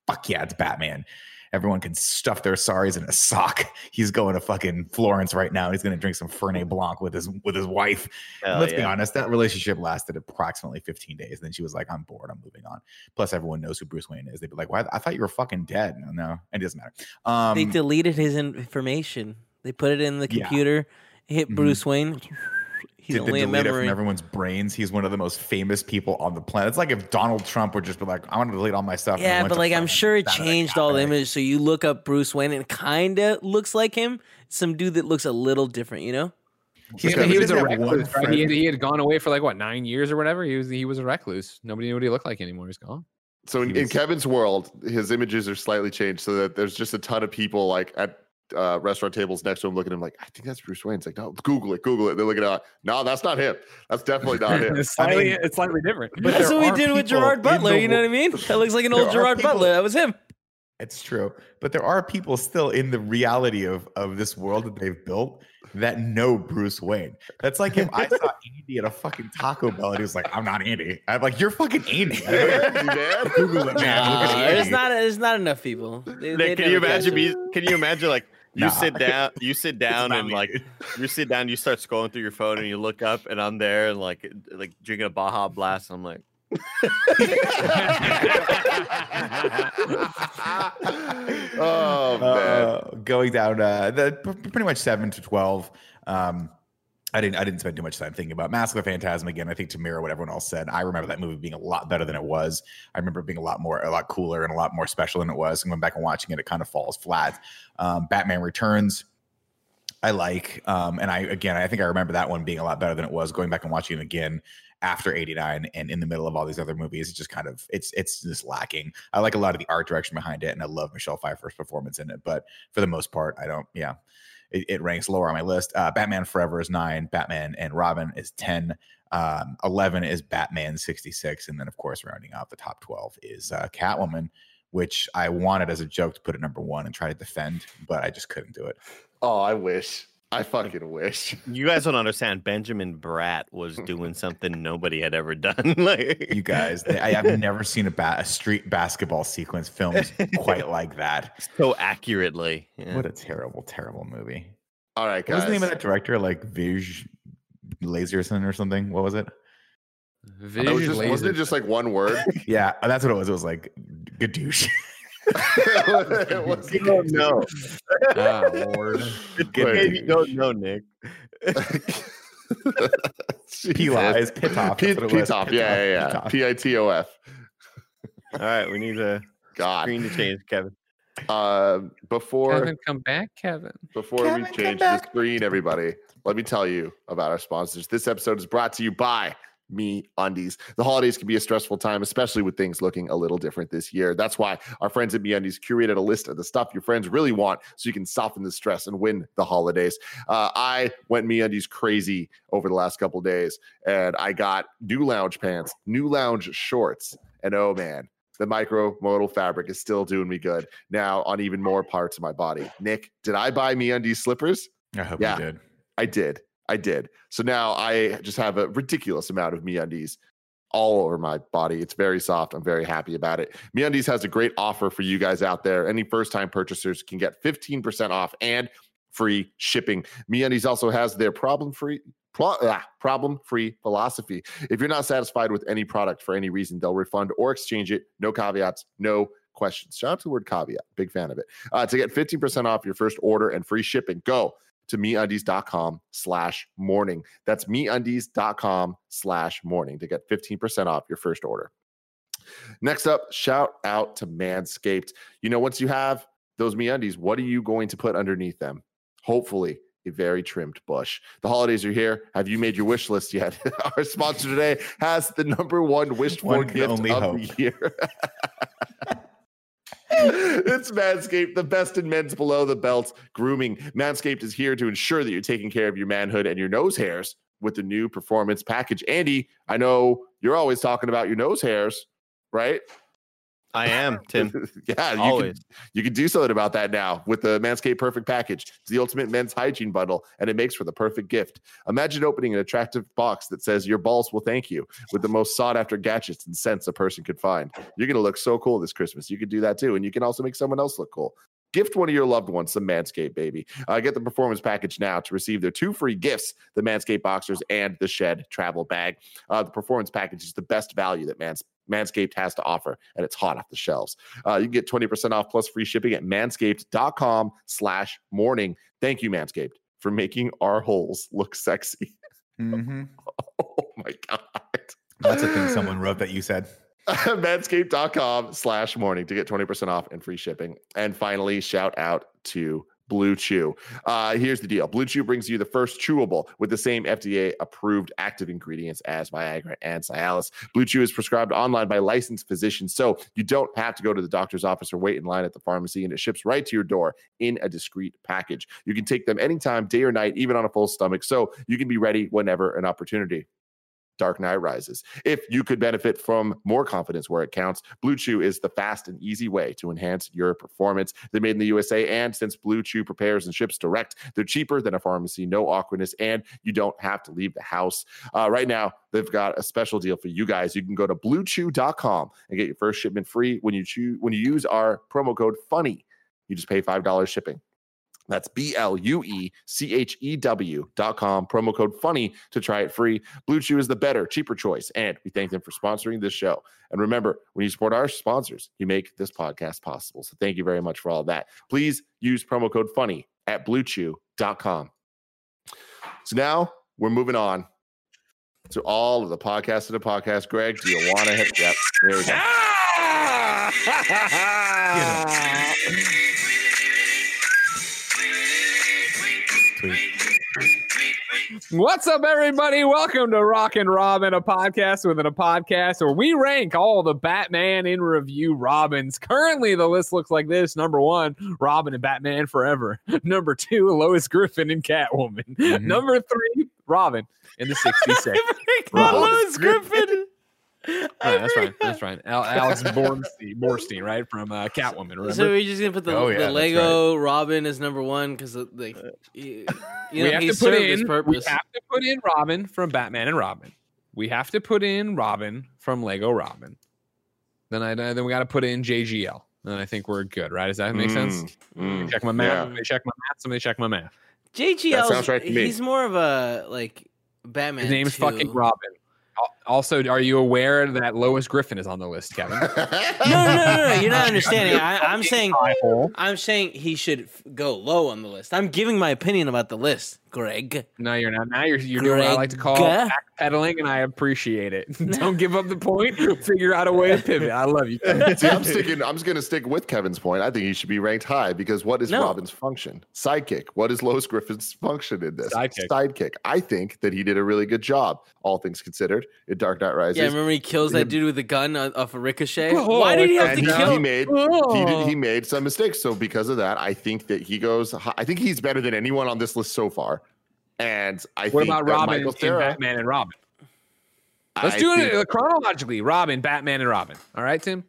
Fuck yeah it's Batman Everyone can stuff their sorries in a sock. He's going to fucking Florence right now. He's going to drink some Fernet Blanc with his with his wife. Let's be honest, that relationship lasted approximately 15 days. And Then she was like, "I'm bored. I'm moving on." Plus, everyone knows who Bruce Wayne is. They'd be like, "Why? I thought you were fucking dead." No, no, it doesn't matter. Um, they deleted his information. They put it in the Yeah. computer. Hit Mhm. Bruce Wayne. He's did they only a it memory. from everyone's brains? He's one of the most famous people on the planet. It's like if Donald Trump would just be like, "I want to delete all my stuff." Yeah, but like I'm sure it changed all the Cafe. images. So you look up Bruce Wayne and it kind of looks like him. Some dude that looks a little different, you know? He, he he was a didn't have one recluse, right? He had, he had gone away for like what nine years or whatever. He was he was a recluse. Nobody knew what he looked like anymore. He's gone. So in, He in Kevin's world, his images are slightly changed so that there's just a ton of people like at uh, restaurant tables next to him looking at him like, I think that's Bruce Wayne. It's like, no, Google it, Google it. They're looking at, no, that's not him. That's definitely not him. it's slightly mean- it's slightly different. But That's what we did with Gerard Butler. the You know what I mean? That looks like an old Gerard people- Butler. That was him. It's true, but there are people still in the reality of of this world that they've built that know Bruce Wayne. That's like if I saw Andy at a fucking Taco Bell and he was like, "I'm not Andy." I'm like, "You're fucking Andy." Andy. Google it, man. Look at Nah, Andy. there's not there's not enough people. They- Nick, they'd can you imagine me? Can you imagine like you Nah. sit down, you sit down and me, like dude. you sit down, you start scrolling through your phone and you look up and I'm there and like like drinking a Baja Blast. I'm like, oh man. Uh, going down uh, the pretty much seven to twelve. Um, I didn't. I didn't spend too much time thinking about Mask of the Phantasm again. I think to mirror what everyone else said. I remember that movie being a lot better than it was. I remember it being a lot more, a lot cooler, and a lot more special than it was. And going back and watching it, it kind of falls flat. Um, Batman Returns, I like, um, and I again, I think I remember that one being a lot better than it was. Going back and watching it again after '89 and in the middle of all these other movies, it's just kind of it's it's just lacking. I like a lot of the art direction behind it, and I love Michelle Pfeiffer's performance in it. But for the most part, I don't. Yeah, it, it ranks lower on my list. Uh, Batman Forever is nine. Batman and Robin is ten. Um, Eleven is Batman sixty six, and then of course rounding out the top twelve is uh, Catwoman, which I wanted as a joke to put at number one and try to defend, but I just couldn't do it. Oh, I wish. I fucking wish. You guys don't understand. Benjamin Bratt was doing something nobody had ever done. like You guys, they, I have never seen a, ba- a street basketball sequence filmed quite like that. so accurately. Yeah. What a terrible, terrible movie. All right, What guys. was the name of that director? Like Vij Laserson or something? What was it? That was just, Wasn't it just like one word? Yeah, that's what it was. It was like gadoosh. It was, You don't know. Ah, Lord. Maybe you don't know, Nick. P-Lies, Pitoff. P- that's what it was. Pitoff, yeah, yeah, yeah. P I T O F. All right, we need a God. screen to change, Kevin. Uh, before Kevin, come back, Kevin. before Kevin, we change the screen, everybody, let me tell you about our sponsors. This episode is brought to you by Me Undies. The holidays can be a stressful time, especially with things looking a little different this year. That's why our friends at MeUndies curated a list of the stuff your friends really want, so you can soften the stress and win the holidays. Uh, I went MeUndies crazy over the last couple days, and I got new lounge pants, new lounge shorts, and oh man. The micro modal fabric is still doing me good now on even more parts of my body. Nick, did I buy me undies slippers? I hope Yeah. you did. I did. I did. So now I just have a ridiculous amount of me undies all over my body. It's very soft. I'm very happy about it. MeUndies has a great offer for you guys out there. Any first-time purchasers can get 15% off and free shipping. MeUndies also has their problem-free pro- ah, problem-free philosophy. If you're not satisfied with any product for any reason, they'll refund or exchange it. No caveats, no questions. Shout out to the word caveat. Big fan of it. Uh, to get 15% off your first order and free shipping, go to meundies.com slash morning. That's meundies.com slash morning to get 15% off your first order. Next up, shout out to Manscaped. You know, once you have those MeUndies, what are you going to put underneath them? Hopefully, a very trimmed bush. The holidays are here. Have you made your wish list yet? Our sponsor today has the number one wished for gift of hope. the year. it's Manscaped, the best in men's below the belt grooming. Manscaped is here to ensure that you're taking care of your manhood and your nose hairs with the new performance package. Andy, I know you're always talking about your nose hairs, right? I am, Tim. yeah, you Always. can, you can do something about that now with the Manscaped Perfect Package. It's the ultimate men's hygiene bundle, and it makes for the perfect gift. Imagine opening an attractive box that says your balls will thank you with the most sought after gadgets and scents a person could find. You're going to look so cool this Christmas. You can do that too, and you can also make someone else look cool. Gift one of your loved ones some Manscaped, baby. Uh, get the performance package now to receive their two free gifts the Manscaped Boxers and the Shed Travel Bag. Uh, the performance package is the best value that Mans- Manscaped has to offer, and it's hot off the shelves. Uh, you can get 20% off plus free shipping at manscaped.com slash morning. Thank you, Manscaped, for making our holes look sexy. Mhm. Oh my God. That's a thing someone wrote that you said. manscaped.com slash morning to get 20% off and free shipping. And finally, shout out to BlueChew. Uh, here's the deal BlueChew brings you the first chewable with the same FDA approved active ingredients as Viagra and Cialis. BlueChew is prescribed online by licensed physicians, so you don't have to go to the doctor's office or wait in line at the pharmacy, and it ships right to your door in a discreet package. You can take them anytime, day or night, even on a full stomach, so you can be ready whenever an opportunity. Dark Knight Rises. If you could benefit from more confidence where it counts, BlueChew is the fast and easy way to enhance your performance. They're made in the USA, and since BlueChew prepares and ships direct, they're cheaper than a pharmacy, no awkwardness, and you don't have to leave the house. Uh, right now, they've got a special deal for you guys. You can go to bluechew.com and get your first shipment free when you choose when you use our promo code FUNNY. You just pay $5 shipping. That's B L U E C H E W dot com. Promo code funny to try it free. BlueChew is the better, cheaper choice. And we thank them for sponsoring this show. And remember, when you support our sponsors, you make this podcast possible. So thank you very much for all that. Please use promo code funny at bluechew.com. So now we're moving on to all of the podcasts of the podcast. Greg, do you want to hit? Yep, here we go. What's up, everybody? Welcome to Rock and Robin, a podcast within a podcast where we rank all the Batman in review Robins. Currently, the list looks like this: number one, Robin and Batman Forever. Number two, Lois Griffin and Catwoman. Mhm. Number three, Robin in the '66. Lois Griffin. Right, that's right. That's right. Al- Alex Bornstein, Borstein, right from uh, Catwoman. Remember? So we're just gonna put the, Oh, yeah, the that's Lego Robin as number one because like you, you we know have he to put in. his We have to put in Robin from Batman and Robin. We have to put in Robin from Lego Robin. Then I then we got to put in JGL. And I think we're good, right? Does that make sense? Mm, mm. Check my math. yeah. Somebody check my math. Somebody check my math. JGL. That sounds right to me. He's more of a like Batman. His name's 2. fucking Robin. Al- Also, are you aware that Lois Griffin is on the list, Kevin? No, no, no, no, no. You're not understanding. I, I'm saying I'm saying he should f- go low on the list. I'm giving my opinion about the list, Greg. No, you're not. Now you're you're doing what I like to call Greg? backpedaling, and I appreciate it. Don't give up the point. Figure out a way to pivot. I love you. See, I'm sticking. I'm just going to stick with Kevin's point. I think he should be ranked high because what is No. Robin's function? Sidekick. What is Lois Griffin's function in this? Sidekick. Sidekick. I think that he did a really good job, all things considered, in Dark Knight Rises. Yeah, remember he kills that dude with a gun uh, off a ricochet. Oh, Why did he have to he, kill? he made he, Oh. did, he oh. made some mistakes. So because of that, I think that he goes. I think he's better than anyone on this list so far. And I What think about Robin Michael in Cera, Batman and Robin? Let's I do think- it chronologically. Robin, Batman, and Robin. All right, Tim.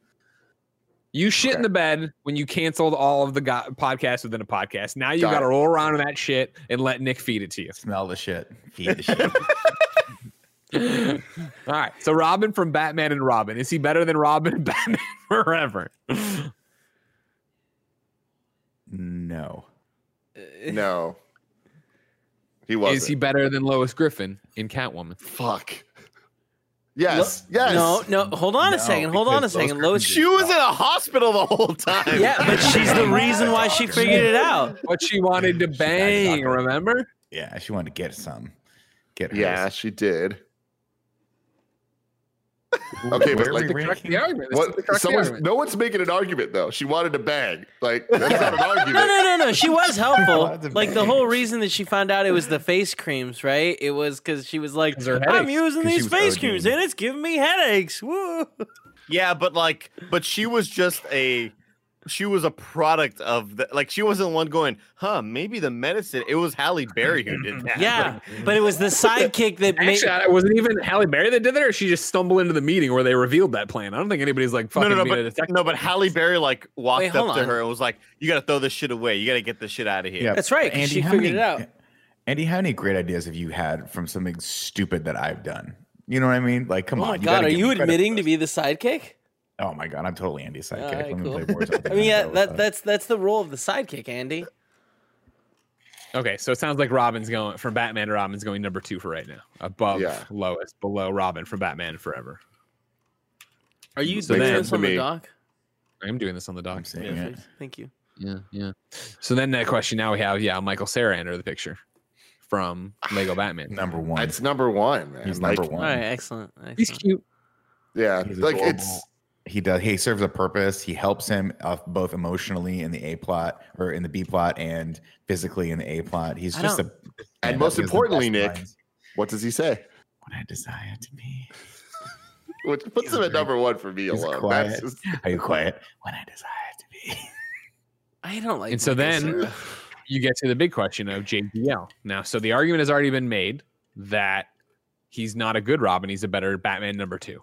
You shit in the bed when you canceled all of the go- podcasts within a podcast. Now you Got got to roll around in that shit and let Nick feed it to you. Smell the shit. Feed the shit. all right. So Robin from Batman and Robin. Is he better than Robin and Batman Forever? no. No, he wasn't. Is he better than Lois Griffin in Catwoman? Fuck. Yes. yes. No, no. Hold on a second. Hold on a second. girls Lois. She was in a hospital the whole time. Yeah, but she's the reason why she figured it out. But she wanted to bang, remember? Yeah, she wanted to get some. Get hers. Yeah, she did. Okay, but Where are like the? Correct the argument. This is the What? Someone's, argument. no one's making an argument though. She wanted to bang. Like that's not an argument. No, no, no, no. She was helpful. Lots Like the whole reason that she found out it was the face creams, right? It was because she was like, her "I'm headaches. using 'Cause she these face ODing. creams and it's giving me headaches." Woo. Yeah, but like, but she was just a, she was a product of the, like, she wasn't one going, huh? Maybe the medicine. It was Halle Berry who did that. Yeah, but it was the sidekick that made. Actually, I- was not even Halle Berry that did that, or she just stumbled into the meeting where they revealed that plan? I don't think anybody's like No, fucking no, no, being a but no, but Halle Berry like walked Wait, hold up to her and was like, "You got to throw this shit away. You got to get this shit out of here." Yeah, That's right. Andy, she figured many, it out. Eh, Andy, how many great ideas have you had from something stupid that I've done? You know what I mean? Like, come Oh on. my god, are you me credit for admitting to be the sidekick? Oh my god, I'm totally Andy's sidekick. Alright, Let me cool. play Warzone. I mean, yeah, Go that that's that's the role of the sidekick, Andy. Okay, so it sounds like Robin's going from Batman to Robin's going number two for right now, above Yeah. Lois, below Robin from Batman Forever. Are you So doing this on to the me- doc? I'm doing this on the I'm doc. Yeah, it. Thank you. Yeah, yeah. So then that question now we have, yeah, Michael Cera enter the picture from Lego Batman. Number one. It's number one, man. He's Like, number one. right, excellent. He's cute. Yeah, He's like adorable. it's he does he serves a purpose he helps him uh, both emotionally in the a plot or in the b plot and physically in the a plot he's I just a And most he has the importantly, Nick, lines. what does he say? what i desire to be Which puts He's him at number one for me he's alone. quiet. That's just, are you quiet when i desire to be I don't like. And so then Cera. you get to the big question of JGL. Now, so the argument has already been made that he's not a good Robin, he's a better Batman number two.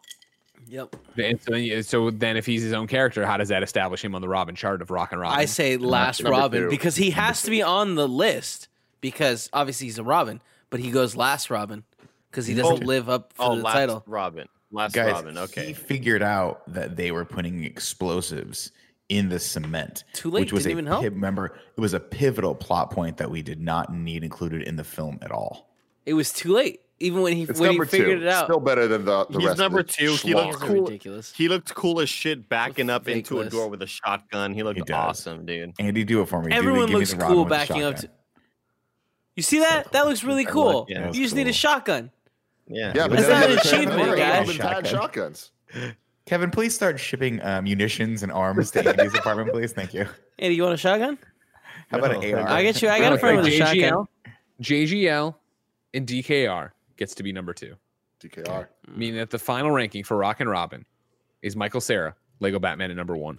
Yep. And so, then- so then if he's his own character, how does that establish him on the Robin chart of Rock and Robin? I say last number Robin two. because he has to be on the list because obviously he's a Robin, but he goes last Robin because he doesn't Oh. live up for Oh, the last title. Robin. Last guys Robin. Okay. He figured out that they were putting explosives in the cement. Too late, Which was didn't a even help. remember it was a pivotal plot point that we did not need included in the film at all. It was too late. Even when he It's when he figured two. it out. Still better than the, the He's rest number of two. He schlock. looks Those cool. ridiculous. He looked cool as shit backing up into a door with a shotgun. He looked does. awesome, dude. Andy, do it for me. Everyone give me looks the cool backing up. To, you see that? That looks really cool. like- yeah, you just need a shotgun. Yeah. Yeah, but That's then not an another achievement, guys. Robin Shotgun. shotguns. Kevin, please start shipping uh, munitions and arms to Andy's apartment, please. Thank you. Andy, you want a shotgun? How about No, an AR? I get you. I got a friend with a shotgun. JGL, JGL, and DKR gets to be number two. DKR. meaning that the final ranking for Rock and Robin is Michael Cera, Lego Batman at number one.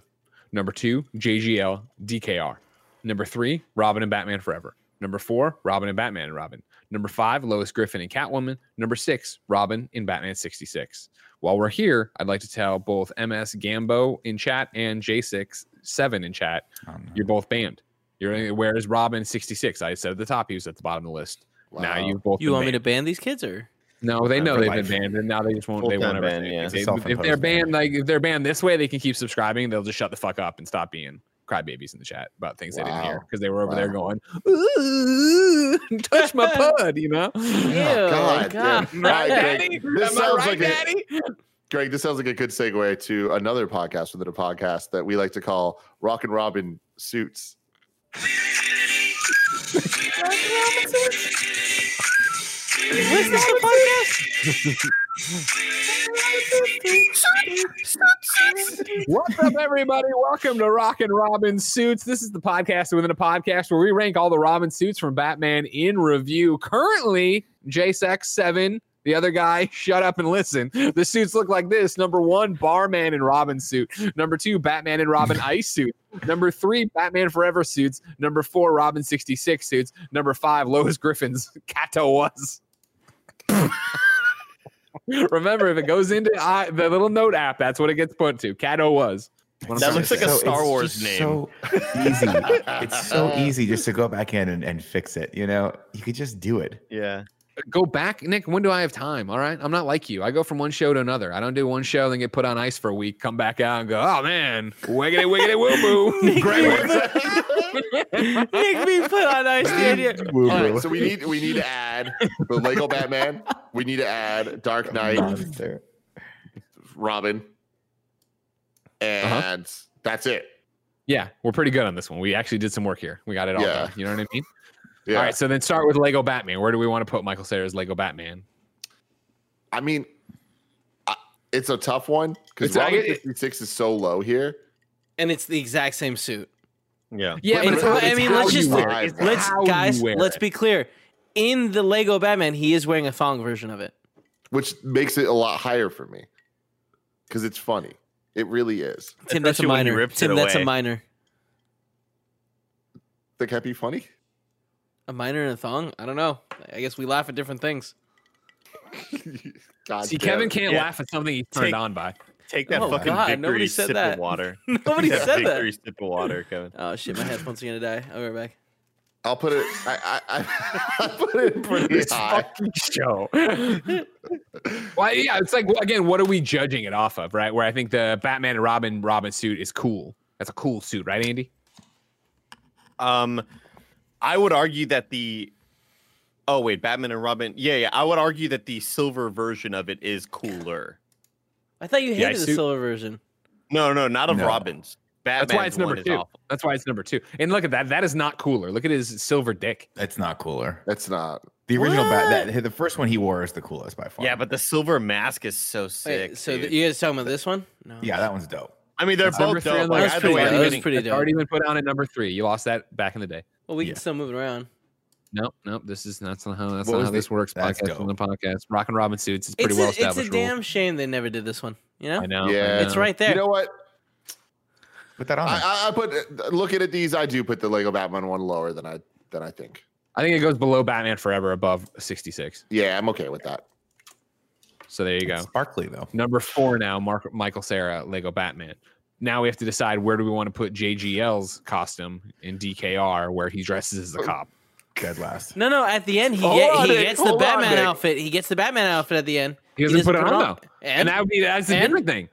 Number two, JGL, DKR. Number three, Robin and Batman Forever. Number four, Robin and Batman and Robin. Number five, Lois Griffin and Catwoman. Number six, Robin in Batman 66. While we're here, I'd like to tell both MS Gambo in chat and J6-7 in chat, Oh, no. you're both banned. You're where is Robin 66, I said at the top, he was at the bottom of the list. Now you both You been want me to ban these kids or? No, they know they've life. been banned, and now they just won't. They Full-time won't ever. ban, say yeah. it. They- if they're ban. banned, like if they're banned this way, they can keep subscribing. They'll just shut the fuck up and stop being crybabies in the chat about things they didn't hear because they were over there going, "Ooh, touch my pud," you know. Ew, oh, God, God. damn. Right, Daddy? Greg, this Am sounds right, like a, Greg, this sounds like a good segue to another podcast within a podcast that we like to call Rock and Robin Suits. What's that podcast? What's up, everybody? Welcome to Rock and Robin Suits. This is the podcast within a podcast where we rank all the Robin suits from Batman in review. Currently, JSX seven. The other guy, shut up and listen. The suits look like this: number one, Batman and Robin suit. Number two, Batman and Robin ice suit. Number three, Batman Forever suits. Number four, Robin sixty six suits. Number five, Lois Griffin's Kato was. Remember, if it goes into I, the little note app, that's what it gets put to. Cato was. That looks to like a. So- Star Wars name. So easy. it's so easy just to go back in and, and fix it. You know, you could just do it. Yeah. Go back, Nick. When do I have time? All right, I'm not like you. I go from one show to another. I don't do one show, then get put on ice for a week, come back out and go, oh man, wiggity wiggity woo boo. Greg, Nick being put on ice. The idea. All right, so we need we need to add the Lego Batman. We need to add Dark Knight, Robin, uh-huh. and that's it. yeah, we're pretty good on this one. We actually did some work here. We got it all Yeah. done. You know what I mean? Yeah, All right, so then start with Lego Batman. Where do we want to put Michael Cera's Lego Batman? I mean, I, it's a tough one because It's- Robin it. fifty six is so low here. And it's the exact same suit. Yeah. Yeah, And but it's- how- I mean, how let's you just wear it. It's let's guys. Let's be clear. In the Lego Batman, he is wearing a thong version of it. which makes it a lot higher for me because it's funny. It really is. Tim, that's a Especially when minor. Tim, that's a away. minor. Think that'd be funny? A minor and a thong? I don't know. I guess we laugh at different things. God See, damn Kevin can't Yeah. laugh at something he's turned Take- on by. Take that Oh, fucking God, victory nobody said sip that. of water. Nobody That said that. victory that. sip of water, Kevin. Oh shit, my headphones are gonna die. I'll be right back. I'll put it. I I, I, I put it pretty This high. fucking show. well, yeah, it's like again, what are we judging it off of, right? Where I think the Batman and Robin Robin suit is cool. That's a cool suit, right, Andy? Um, I would argue that the. Oh wait, Batman and Robin. Yeah, yeah. I would argue that the silver version of it is cooler. I thought you Yeah, hated the suit- silver version. No, no, not of No. Robin's. Batman's That's why it's number two. awful. That's why it's number two. And look at that. That is not cooler. Look at his silver dick. That's not cooler. That's not. The original bat, that the first one he wore is the coolest by far. Yeah, but the silver mask is so sick. Wait, so dude. th- you guys talking about this one? No. yeah, that one's dope. I mean, they're That's both three on dope. Like, list. That's either pretty dope. I'm That's getting- pretty It's dope. already been put on at number three. You lost that back in the day. Well, we Yeah. can still move it around. Nope, nope. This is that's not how that's What not how the- this works. Podcast dope. on the podcast. Rock and Robin suits. It's pretty It's well a, established. it's a rule. damn shame they never did this one. You know? I know. Yeah. I It's right there. You know what? Put that on. I. I, I put looking at these. I do put the Lego Batman one lower than I than I think. I think it goes below Batman Forever, above 66. Yeah, I'm okay with that. So there you go. Sparkly though. Number four now, Mark, Michael Cera, Lego Batman. Now we have to decide where do we want to put JGL's costume in DKR, where he dresses as a cop. Dead last. No, no. At the end, he, get, on, he Nick. gets the Hold on, Batman Nick. outfit. He gets the Batman outfit at the end. He doesn't, put it on, though, And, and that would be that's a And? different thing.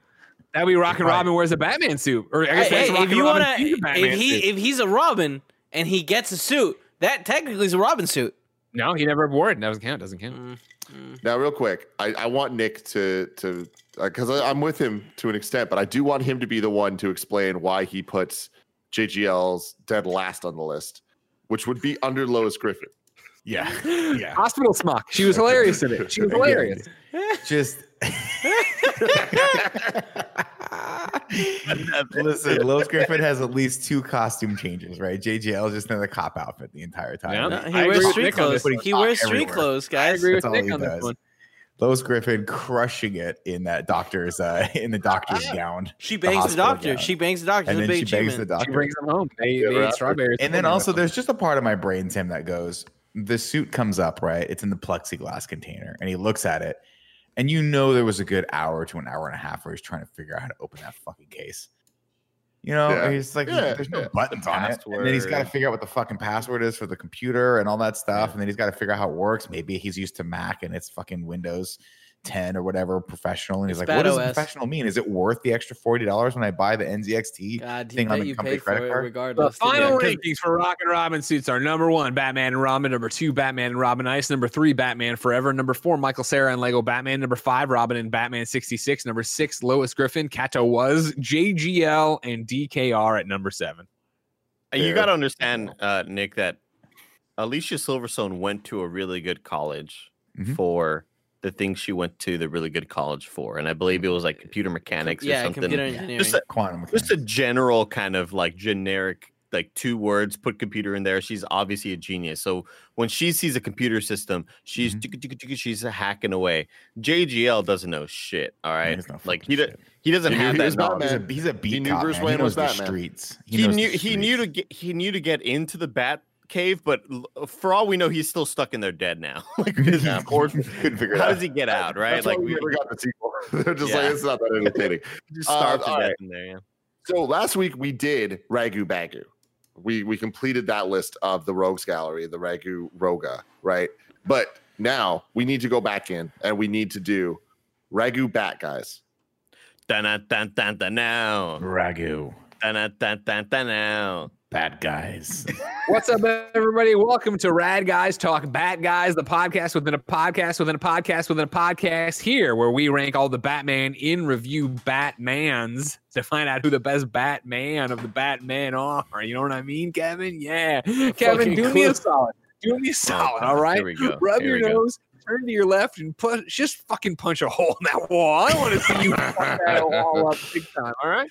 That'd be Rockin' Right. Robin wears a Batman suit, or I guess Hey, that's hey, if you wanna, sees a Batman if he suit. if he's a Robin and he gets a suit, that technically is a Robin suit. no, he never wore it. That doesn't count. Doesn't count. Mm, mm. Now, real quick, I, I want Nick to to Uh, because I I'm with him to an extent, but I do want him to be the one to explain why he puts JGL's dead last on the list, which would be under Lois Griffin. Yeah. Yeah. Hospital smock. She was hilarious in it. She was Again, hilarious. Just listen, Lois Griffin has at least two costume changes, right? JGL is just in the cop outfit the entire time. Yeah. No, he wears street Nick on this clothes. one. He wears street Everywhere. clothes, I agree with That's all Nick he on this one. Lois Griffin crushing it in that doctor's uh in the doctor's gown. She bangs the, hospital doctor. gown. She bangs the doctor. And then she bangs the doctor. She brings them home. They, Yeah, they eat strawberries. and then also there's just a part of my brain tim that goes the suit comes up right it's in the plexiglass container and he looks at it and you know there was a good hour to an hour and a half where he's trying to figure out how to open that fucking case you know Yeah. he's like Yeah, there's no yeah. buttons on it. And then he's got to figure out what the fucking password is for the computer and all that stuff. And then he's got to figure out how it works. Maybe he's used to mac and it's fucking windows 10 or whatever professional and he's It's like what bad does OS. professional mean is it worth the extra $40 when i buy the nzxt God, thing on the you company paid credit it card? The regardless. didn't final you? rankings for Rock and Robin suits are number one, Batman and Robin. Number two, Batman and Robin Ice. Number three, Batman Forever. Number four, Michael Cera and Lego Batman. Number five, Robin and Batman 66. Number six, Lois Griffin, Kato was, JGL, and DKR at number seven. And You got to understand, uh, Nick, that Alicia Silverstone went to a really good college Mhm. for the things she went to the really good college for, and I believe it was like computer mechanics or yeah, something. computer engineering. Just a, quantum just a general kind of like generic like two words put computer in there she's obviously a genius so when she sees a computer system she's Mhm. ticka, ticka, ticka, she's hacking away jgl doesn't know shit all right He's not like he, do, he doesn't He have he that was knowledge. He's a, Batman. he's a beat He knew cop, Bruce man. Wayne he was the Batman. streets. he, knows the knew he knew to get he knew to get into the bat cave but for all we know he's still stuck in there dead now like Yeah, or couldn't figure it how out. does he get out right That's like we never got the sequel. They're just Yeah. like it's not that entertaining. just Uh, starved to death right. in there yeah So last week we did Ragu Bagu. We we completed that list of the Rogues Gallery, the Ragu Roga, right? But now we need to go back in and we need to do Ragu Bat guys. dun dun dun dun now Ragu, dun dun dun dun now bad guys. What's up, everybody? Welcome to Rad Guys Talk Bat Guys, the podcast within a podcast within a podcast within a podcast here, where we rank all the Batman in review Batmans to find out who the best Batman of the Batman are. You know what I mean, Kevin? Yeah. Kevin, Fucking do me a solid. Do me a solid, all right? here we go Rub Here your we go. nose, turn to your left, and put just fucking punch a hole in that wall. I want to see you punch that wall up big time, all right?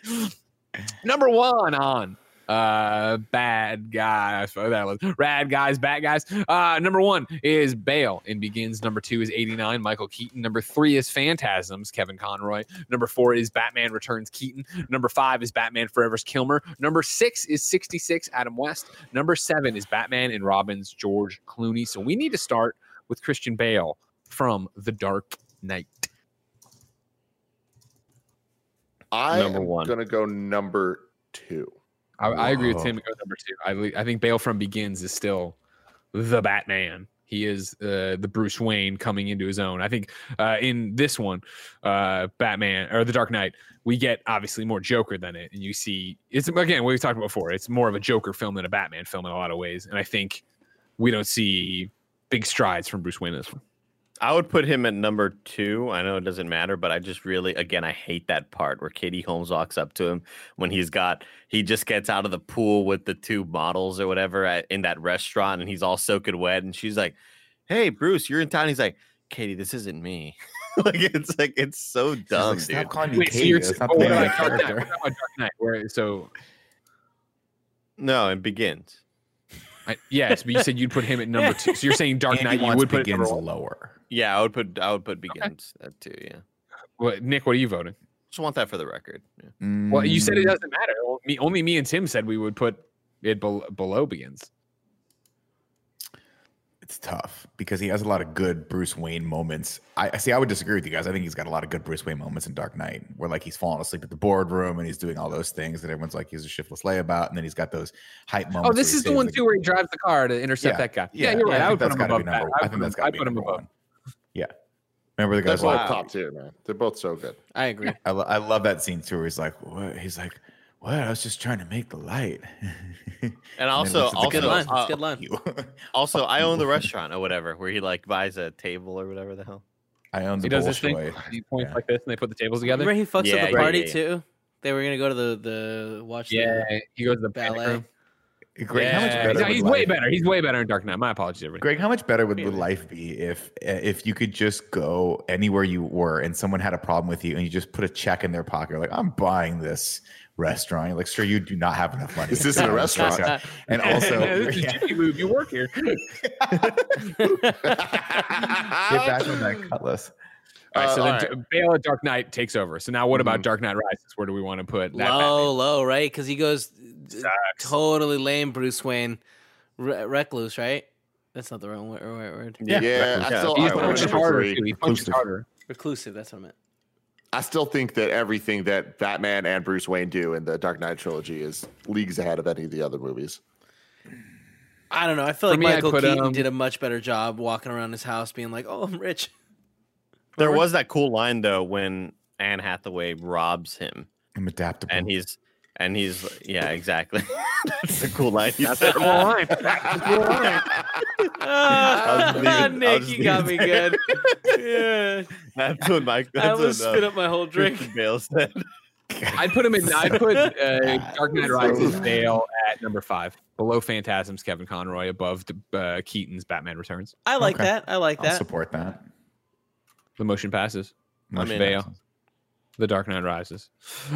Number one on uh bad guys. That was rad guys bad guys. Uh number one is bale and begins. Number two is 89 michael keaton. Number three is phantasms kevin conroy. Number four is batman returns keaton. Number five is batman forever's kilmer. Number six is 66 adam west. Number seven is batman and robin's george clooney. So we need to start with christian bale from the dark knight. I Number am one. gonna go number two. I, I agree with. Tim number two. I, I think Bale from Begins is still the Batman. He is uh, the Bruce Wayne coming into his own. I think uh, in this one, uh, Batman or the Dark Knight, we get obviously more Joker than it, and you see it's again what we've talked about before. It's more of a Joker film than a Batman film in a lot of ways, and I think we don't see big strides from Bruce Wayne in this one. I would put him at number two. I know it doesn't matter, but I just really, again, I hate that part where Katie Holmes walks up to him when he's got, he just gets out of the pool with the two models or whatever at, in that restaurant and he's all soaking wet. And she's like, Hey, Bruce, you're in town. He's like, Katie, this isn't me. like, it's like, it's so She's dumb, like, Stop dude. calling me Wait, so Katie. you're That's oh, not the name of about Dark Knight? What character. Dark Knight? Where so No, it begins. I, yes, but you said you'd put him at number two. So you're saying Dark Andy Knight you would put it begins number one. lower. Yeah, I would put, I would put begins that too. Yeah. What, Nick, what are you voting? Just want that for the record. Yeah. Well, you said it Mm, doesn't matter. Well, me, only me and Tim said we would put it bel- below begins. It's tough because he has a lot of good Bruce Wayne moments. I I see. I would disagree with you guys. I think he's got a lot of good Bruce Wayne moments in Dark Knight, where like he's falling asleep at the boardroom and he's doing all those things that everyone's like he's a shiftless layabout, and then he's got those hype moments. Oh, this is the one too where he drives the car to intercept Yeah, that guy. Yeah, you're right. I I, think would put that's him above that. I, I would think that's put got him, to I be put him number above. one. Yeah, Remember the They're guy's both like, top tier, man. They're both so good. I agree. I, lo- I love that scene too. Where he's like, "What?" He's like, "What? I was just trying to make the light." And then also, looks at also, Good line. uh, good line. Also, I own the restaurant or whatever, where he like buys a table or whatever the hell. I own the He does this thing. Bolshoi. He points Yeah. like this, and they put the tables together. Remember he fucks Yeah, at the party yeah, yeah. too. They were gonna go to the the watch. Yeah, the he goes to the ballet. Ballet. Room. Greg, how much Yeah, better? he's, he's way life- better. He's way better in Dark Knight. My apologies, everybody. Greg, how much better would, would life be if if you could just go anywhere you were and someone had a problem with you and you just put a check in their pocket, like I'm buying this restaurant. You're like, sure, you do not have enough money. This isn't a restaurant. And also, this is yeah, Jimmy Move. You work here. get back on that cutlass. All right, so Uh, then Bale at Dark Knight takes over. So now, what about Mhm. Dark Knight Rises? Where do we want to put that? low, low, right? Because he goes Sucks. totally lame. Bruce Wayne, Re- recluse, right? That's not the wrong word. Right word. Yeah, Yeah, I yeah. still, He's I, harder. three. Too. He punched Inclusive. harder. Reclusive. That's what I meant. I still think that everything that Batman and Bruce Wayne do in the Dark Knight trilogy is leagues ahead of any of the other movies. I don't know. I feel For like me, Michael put, Keaton um, did a much better job walking around his house, being like, "Oh, I'm rich." There was that cool line though when Anne Hathaway robs him, I'm adaptable. and he's and he's yeah, exactly. That's a cool line. That's said. a cool line. That's a cool line. Just leave I'll Nick, just you leave got it me there. good. yeah, That's what Mike. I That's almost what spit uh, up my whole drink. Christian Bale said. I'd put him in. I'd put uh, Dark Knight So- Rises Bale at number five, below Phantasm's Kevin Conroy, above uh, Keaton's Batman Returns. I like Okay. that. I like I'll that. support that. The motion passes. Much in. Bale. The Dark Knight Rises.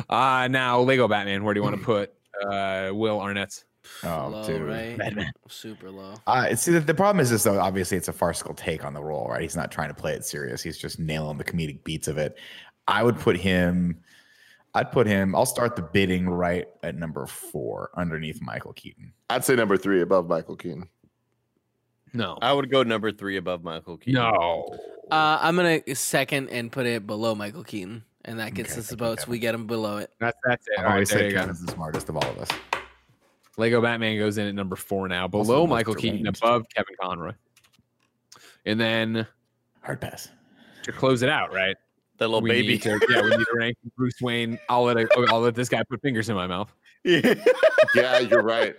Uh now Lego Batman. Where do you want to put uh, Will Arnett's? Oh, low, dude. right? Batman. Super low. Uh, see, the, the problem is this, though. Obviously, it's a farcical take on the role, right? He's not trying to play it serious. He's just nailing the comedic beats of it. I would put him. I'd put him. I'll start the bidding right at number four, underneath Michael Keaton. I'd say number three above Michael Keaton. No. I would go number three above Michael Keaton. No. Uh, I'm gonna second and put it below Michael Keaton, and that gets Okay, us the votes. We get him below it. That's that's it. I've All right, always there said you go. Kevin's the smartest of all of us. Lego Batman goes in at number four now, below the most Michael Keaton, deranged. above Kevin Conroy. And then Hard pass. to close it out, right? That little we baby. To, yeah, we need to rank Bruce Wayne. I'll let a, I'll let this guy put fingers in my mouth. Yeah. Yeah, you're right.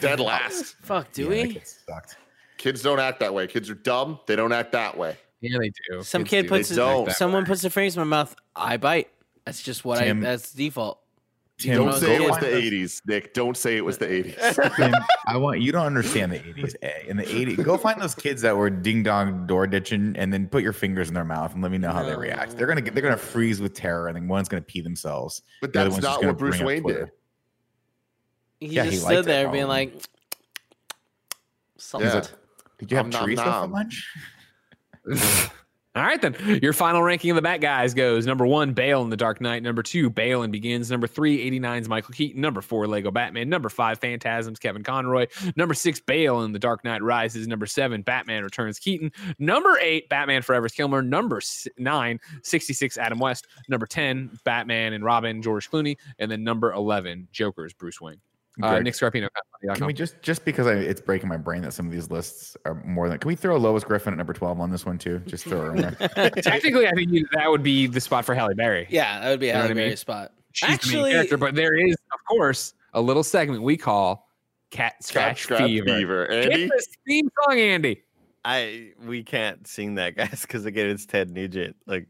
Dead last. Fuck, do Yeah, that we? sucked. Kids don't act that way. Kids are dumb. They don't act that way. Yeah, they do. Some Kids kid do. puts They his, don't. someone puts their fingers in my mouth. I bite. That's just what Tim- I. That's default. Tim, don't say it was the 80s, Nick. Don't say it was the 80s. Tim, I want you don't understand the 80s. A. Eh, in the 80s, go find those kids that were ding dong door ditching and then put your fingers in their mouth and let me know how they react. They're gonna get they're gonna freeze with terror and then one's gonna pee themselves. But The other that's one's just not gonna what Bruce bring up Wayne Twitter. did. He Yeah, he just liked stood it, there being probably. like, salt. Yeah. Did you have Nom, nom, for lunch? All right, then. Your final ranking of the Bat guys goes number one, Bale in The Dark Knight. Number two, Bale and Begins. Number three, 89's Michael Keaton. Number four, Lego Batman. Number five, Phantasms, Kevin Conroy. Number six, Bale in The Dark Knight Rises. Number seven, Batman Returns, Keaton. Number eight, Batman Forever's Kilmer. Number s- nine, 66, Adam West. Number 10, Batman and Robin, George Clooney. And then number 11, Joker's Bruce Wayne. Uh, Nick Scarpino. can we just just because I, it's breaking my brain that some of these lists are more than can we throw Lois Griffin at number 12 on this one too? Just throw her in there. Technically, I think you, that would be the spot for Halle Berry. Yeah, that would be a You know what Halle I mean? Spot. She's the main Actually- character, but there is, of course, a little segment we call Cat Cat Scratch Scratch Fever. Fever. Get Andy? this theme song, Andy. I we can't sing that, guys, because again, it's Ted Nugent. Like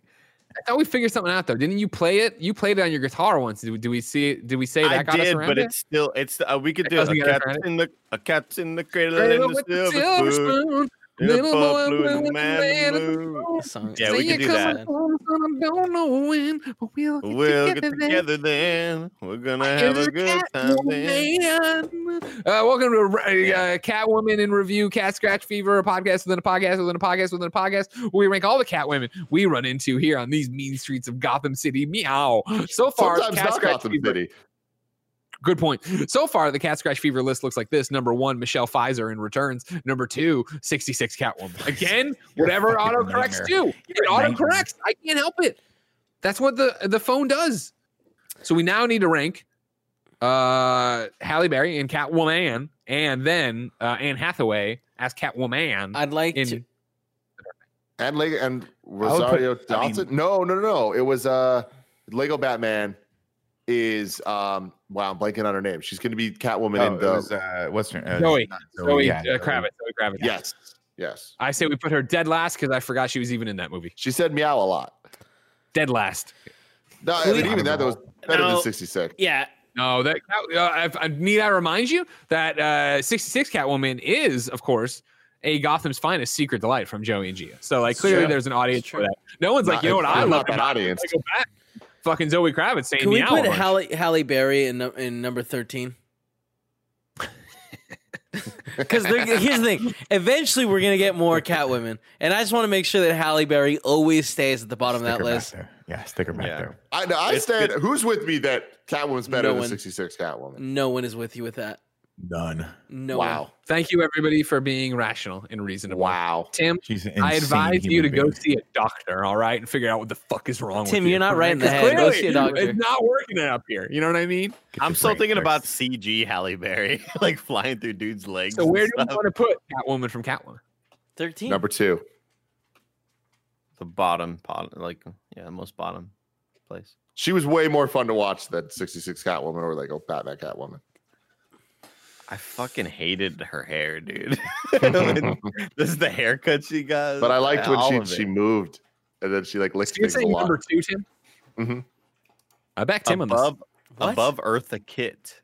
I thought we figured something out though. Didn't you play it? You played it on your guitar once. Did we, did we see it? Did we say that I did, but it's still it's uh, we could do a get us cat's around it. in the a cat's in the cradle Cradle and the with the silver silver spoon. spoon, In little boy pub blue blue and the with man man in the in the moon. moon. Song. Yeah, we can do that. home, I don't know when, but we'll get We'll together get then. together then. We're gonna have a good time then. Uh, welcome to uh, Catwoman in Review, Cat Scratch Fever, a podcast within a podcast within a podcast within a podcast. Where we rank all the Catwomen we run into here on these mean streets of Gotham City. Meow. So far, Sometimes Cat not Scratch Gotham Fever. City. Good point. So far, the Cat Scratch Fever list looks like this. Number one, Michelle Pfizer in returns. Number two, 66 Catwoman. Again, whatever fucking autocorrects nightmare. do. It You're a nightmare. autocorrects. I can't help it. That's what the the phone does. So we now need to rank uh Halle Berry and Catwoman, and then uh Anne Hathaway as Catwoman. I'd like in to. and Lego and would put- Rosario I mean- Dawson. no, no, no, no. It was uh Lego Batman is um wow, I'm blanking on her name. She's gonna be Catwoman Oh, in it the was, uh, what's her uh, Zoe. not Zoe yeah, uh, Zoe. Kravitz. Zoe Kravitz. Yes. Yes. I say we put her dead last because I forgot she was even in that movie. She said meow a lot. Dead last. No, I mean, even that, that was better No. than 66. Yeah. No, that uh, if, uh, need I remind you that uh, 66 Catwoman is, of course, a Gotham's finest secret delight from Joey and Gia. So like clearly Sure. there's an audience for that. No one's like, you know what I love that about audience. Lego Bat? Fucking Zoe Kravitz saying Can we meow. put a. Halle, Halle Berry in, in number 13? Because here's the thing. Eventually, we're going to get more Catwomen. And I just want to make sure that Halle Berry always stays at the bottom Stick of that list. there. Yeah, stick her back Yeah. there. I know. I It's- stand. Who's with me that Catwoman's better No than one. 66 Catwoman? No one is with you with that. None. No wow. Thank you everybody for being rational and reasonable. Wow. Tim, She's I advise you human to go see a doctor, all right, and figure out what the fuck is wrong with Tim, you. you're not all right in the 'Cause head. Go see a doctor. It's not working up here. You know what I mean? Get I'm still brain thinking about. CG Halle Berry, like flying through dudes' legs. So and where do you want to put Catwoman from Catwoman? 13. Number two. the bottom, bottom, like yeah, the most bottom place. She was way more fun to watch than 66 Catwoman or like oh Batman Catwoman. I fucking hated her hair, dude. this is the haircut she got. But I liked when she she moved and then she like licked So you're things a saying lot. number two, Tim? Mm-hmm. I backed Tim on this. above What? above Eartha Kitt.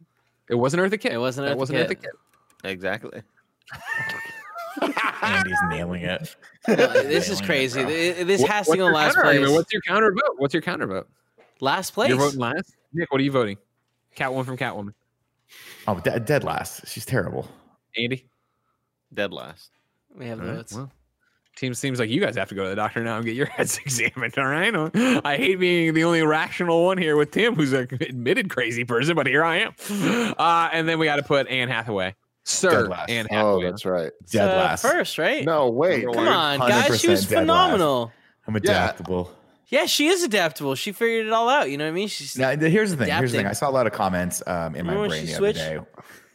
It wasn't Eartha Kitt. It wasn't That Eartha wasn't Kitt. Eartha Kitt. Exactly. Andy's nailing it. No, this is Nailing it, crazy. bro. This What- has to what's go last counter argument? place. What's your counter vote? What's your counter vote? Last place. You're voting last. Nick, what are you voting? Catwoman from Catwoman. Oh, de- dead last. She's terrible. Andy. Dead last. We have All the right, well, team seems like you guys have to go to the doctor now and get your heads examined. All right. I hate being the only rational one here with Tim, who's an admitted crazy person, but here I am. Uh, and then we got to put Anne Hathaway, Sir Dead last. Anne Oh, that's right. Dead Uh, last. First, right? No, wait. Come on, guys. She was 100% last. phenomenal. I'm adaptable. Yeah, she is adaptable. She figured it all out. You know what I mean? She's Now, here's the thing. Here's the thing. I saw a lot of comments um, in my Remember when brain the switched? other day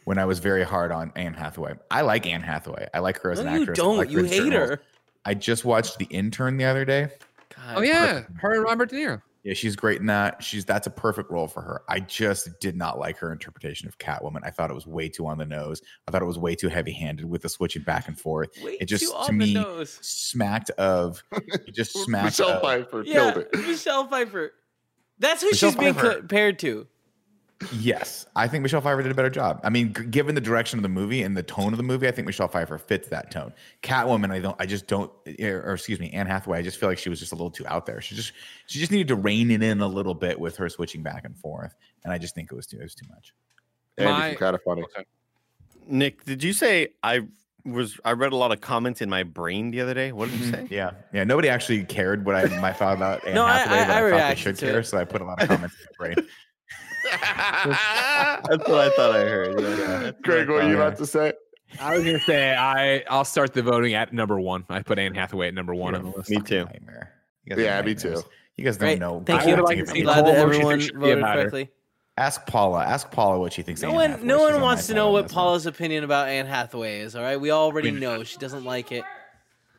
when I was very hard on Anne Hathaway. I like Anne Hathaway. I like her as no, an actress. I don't. like you hate certain roles. her. I just watched The Intern the other day. God. Oh yeah, her and Robert De Niro. Yeah, she's great in that. She's that's a perfect role for her. I just did not like her interpretation of Catwoman. I thought it was way too on the nose. I thought it was way too heavy-handed with the switching back and forth. Way It just too to on the me nose. smacked of it just smacked Michelle of, Pfeiffer Yeah, killed it. Michelle Pfeiffer. That's who Michelle she's being Pfeiffer. compared to. Yes, I think Michelle Pfeiffer did a better job. I mean, g- given the direction of the movie and the tone of the movie, I think Michelle Pfeiffer fits that tone. Catwoman, I don't, I just don't, eh, or, or excuse me, Anne Hathaway, I just feel like she was just a little too out there. She just, she just needed to rein it in a little bit with her switching back and forth, and I just think it was too, it was too much. Andy My- kind of funny. Nick, did you say I was? I read a lot of comments in my brain the other day. What did you mm-hmm. say? Yeah, yeah. Nobody actually cared what I my thought about Anne No, I- Hathaway, I- but I I, thought they should care, it. so I put a lot of comments in my brain. That's what I thought I heard. Yeah, yeah. Greg, what I are you about to say? I was gonna say I I'll start the voting at number one. I put Anne Hathaway at number one You're on the list. Me too. You guys are Yeah, me nightmares. too. You guys don't Great. know. Thank I you. would like to about see. Glad that everyone voted about correctly. Ask Paula. Ask Paula what she thinks. No Anne one, Hathaway. no She's one on wants to know what this one. Paula's opinion about Anne Hathaway is. All right, we already know she doesn't like it.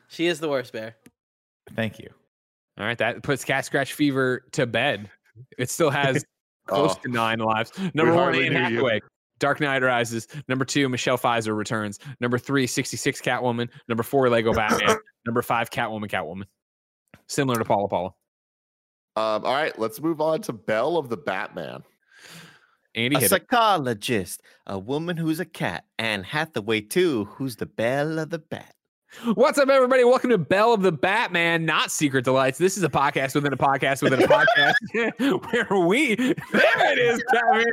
She is the worst bear. Thank you. All right, that puts Cat Scratch Fever to bed. It still has close Oh. to nine lives. Number one, hardly Anne knew you. Hathaway. Dark Knight Rises. Number two, Michelle Pfizer returns. Number three, 66 Catwoman. Number four, Lego Batman. Number five, Catwoman, Catwoman. Similar to Paula Paula. Um, all right, let's move on to Belle of the Batman. Andy A hit it. psychologist, a woman who's a cat, and Hathaway too, who's the belle of the bat. What's up, everybody? Welcome to Bell of the Batman, not Secret Delights. This is a podcast within a podcast within a podcast where we, there it is, Kevin,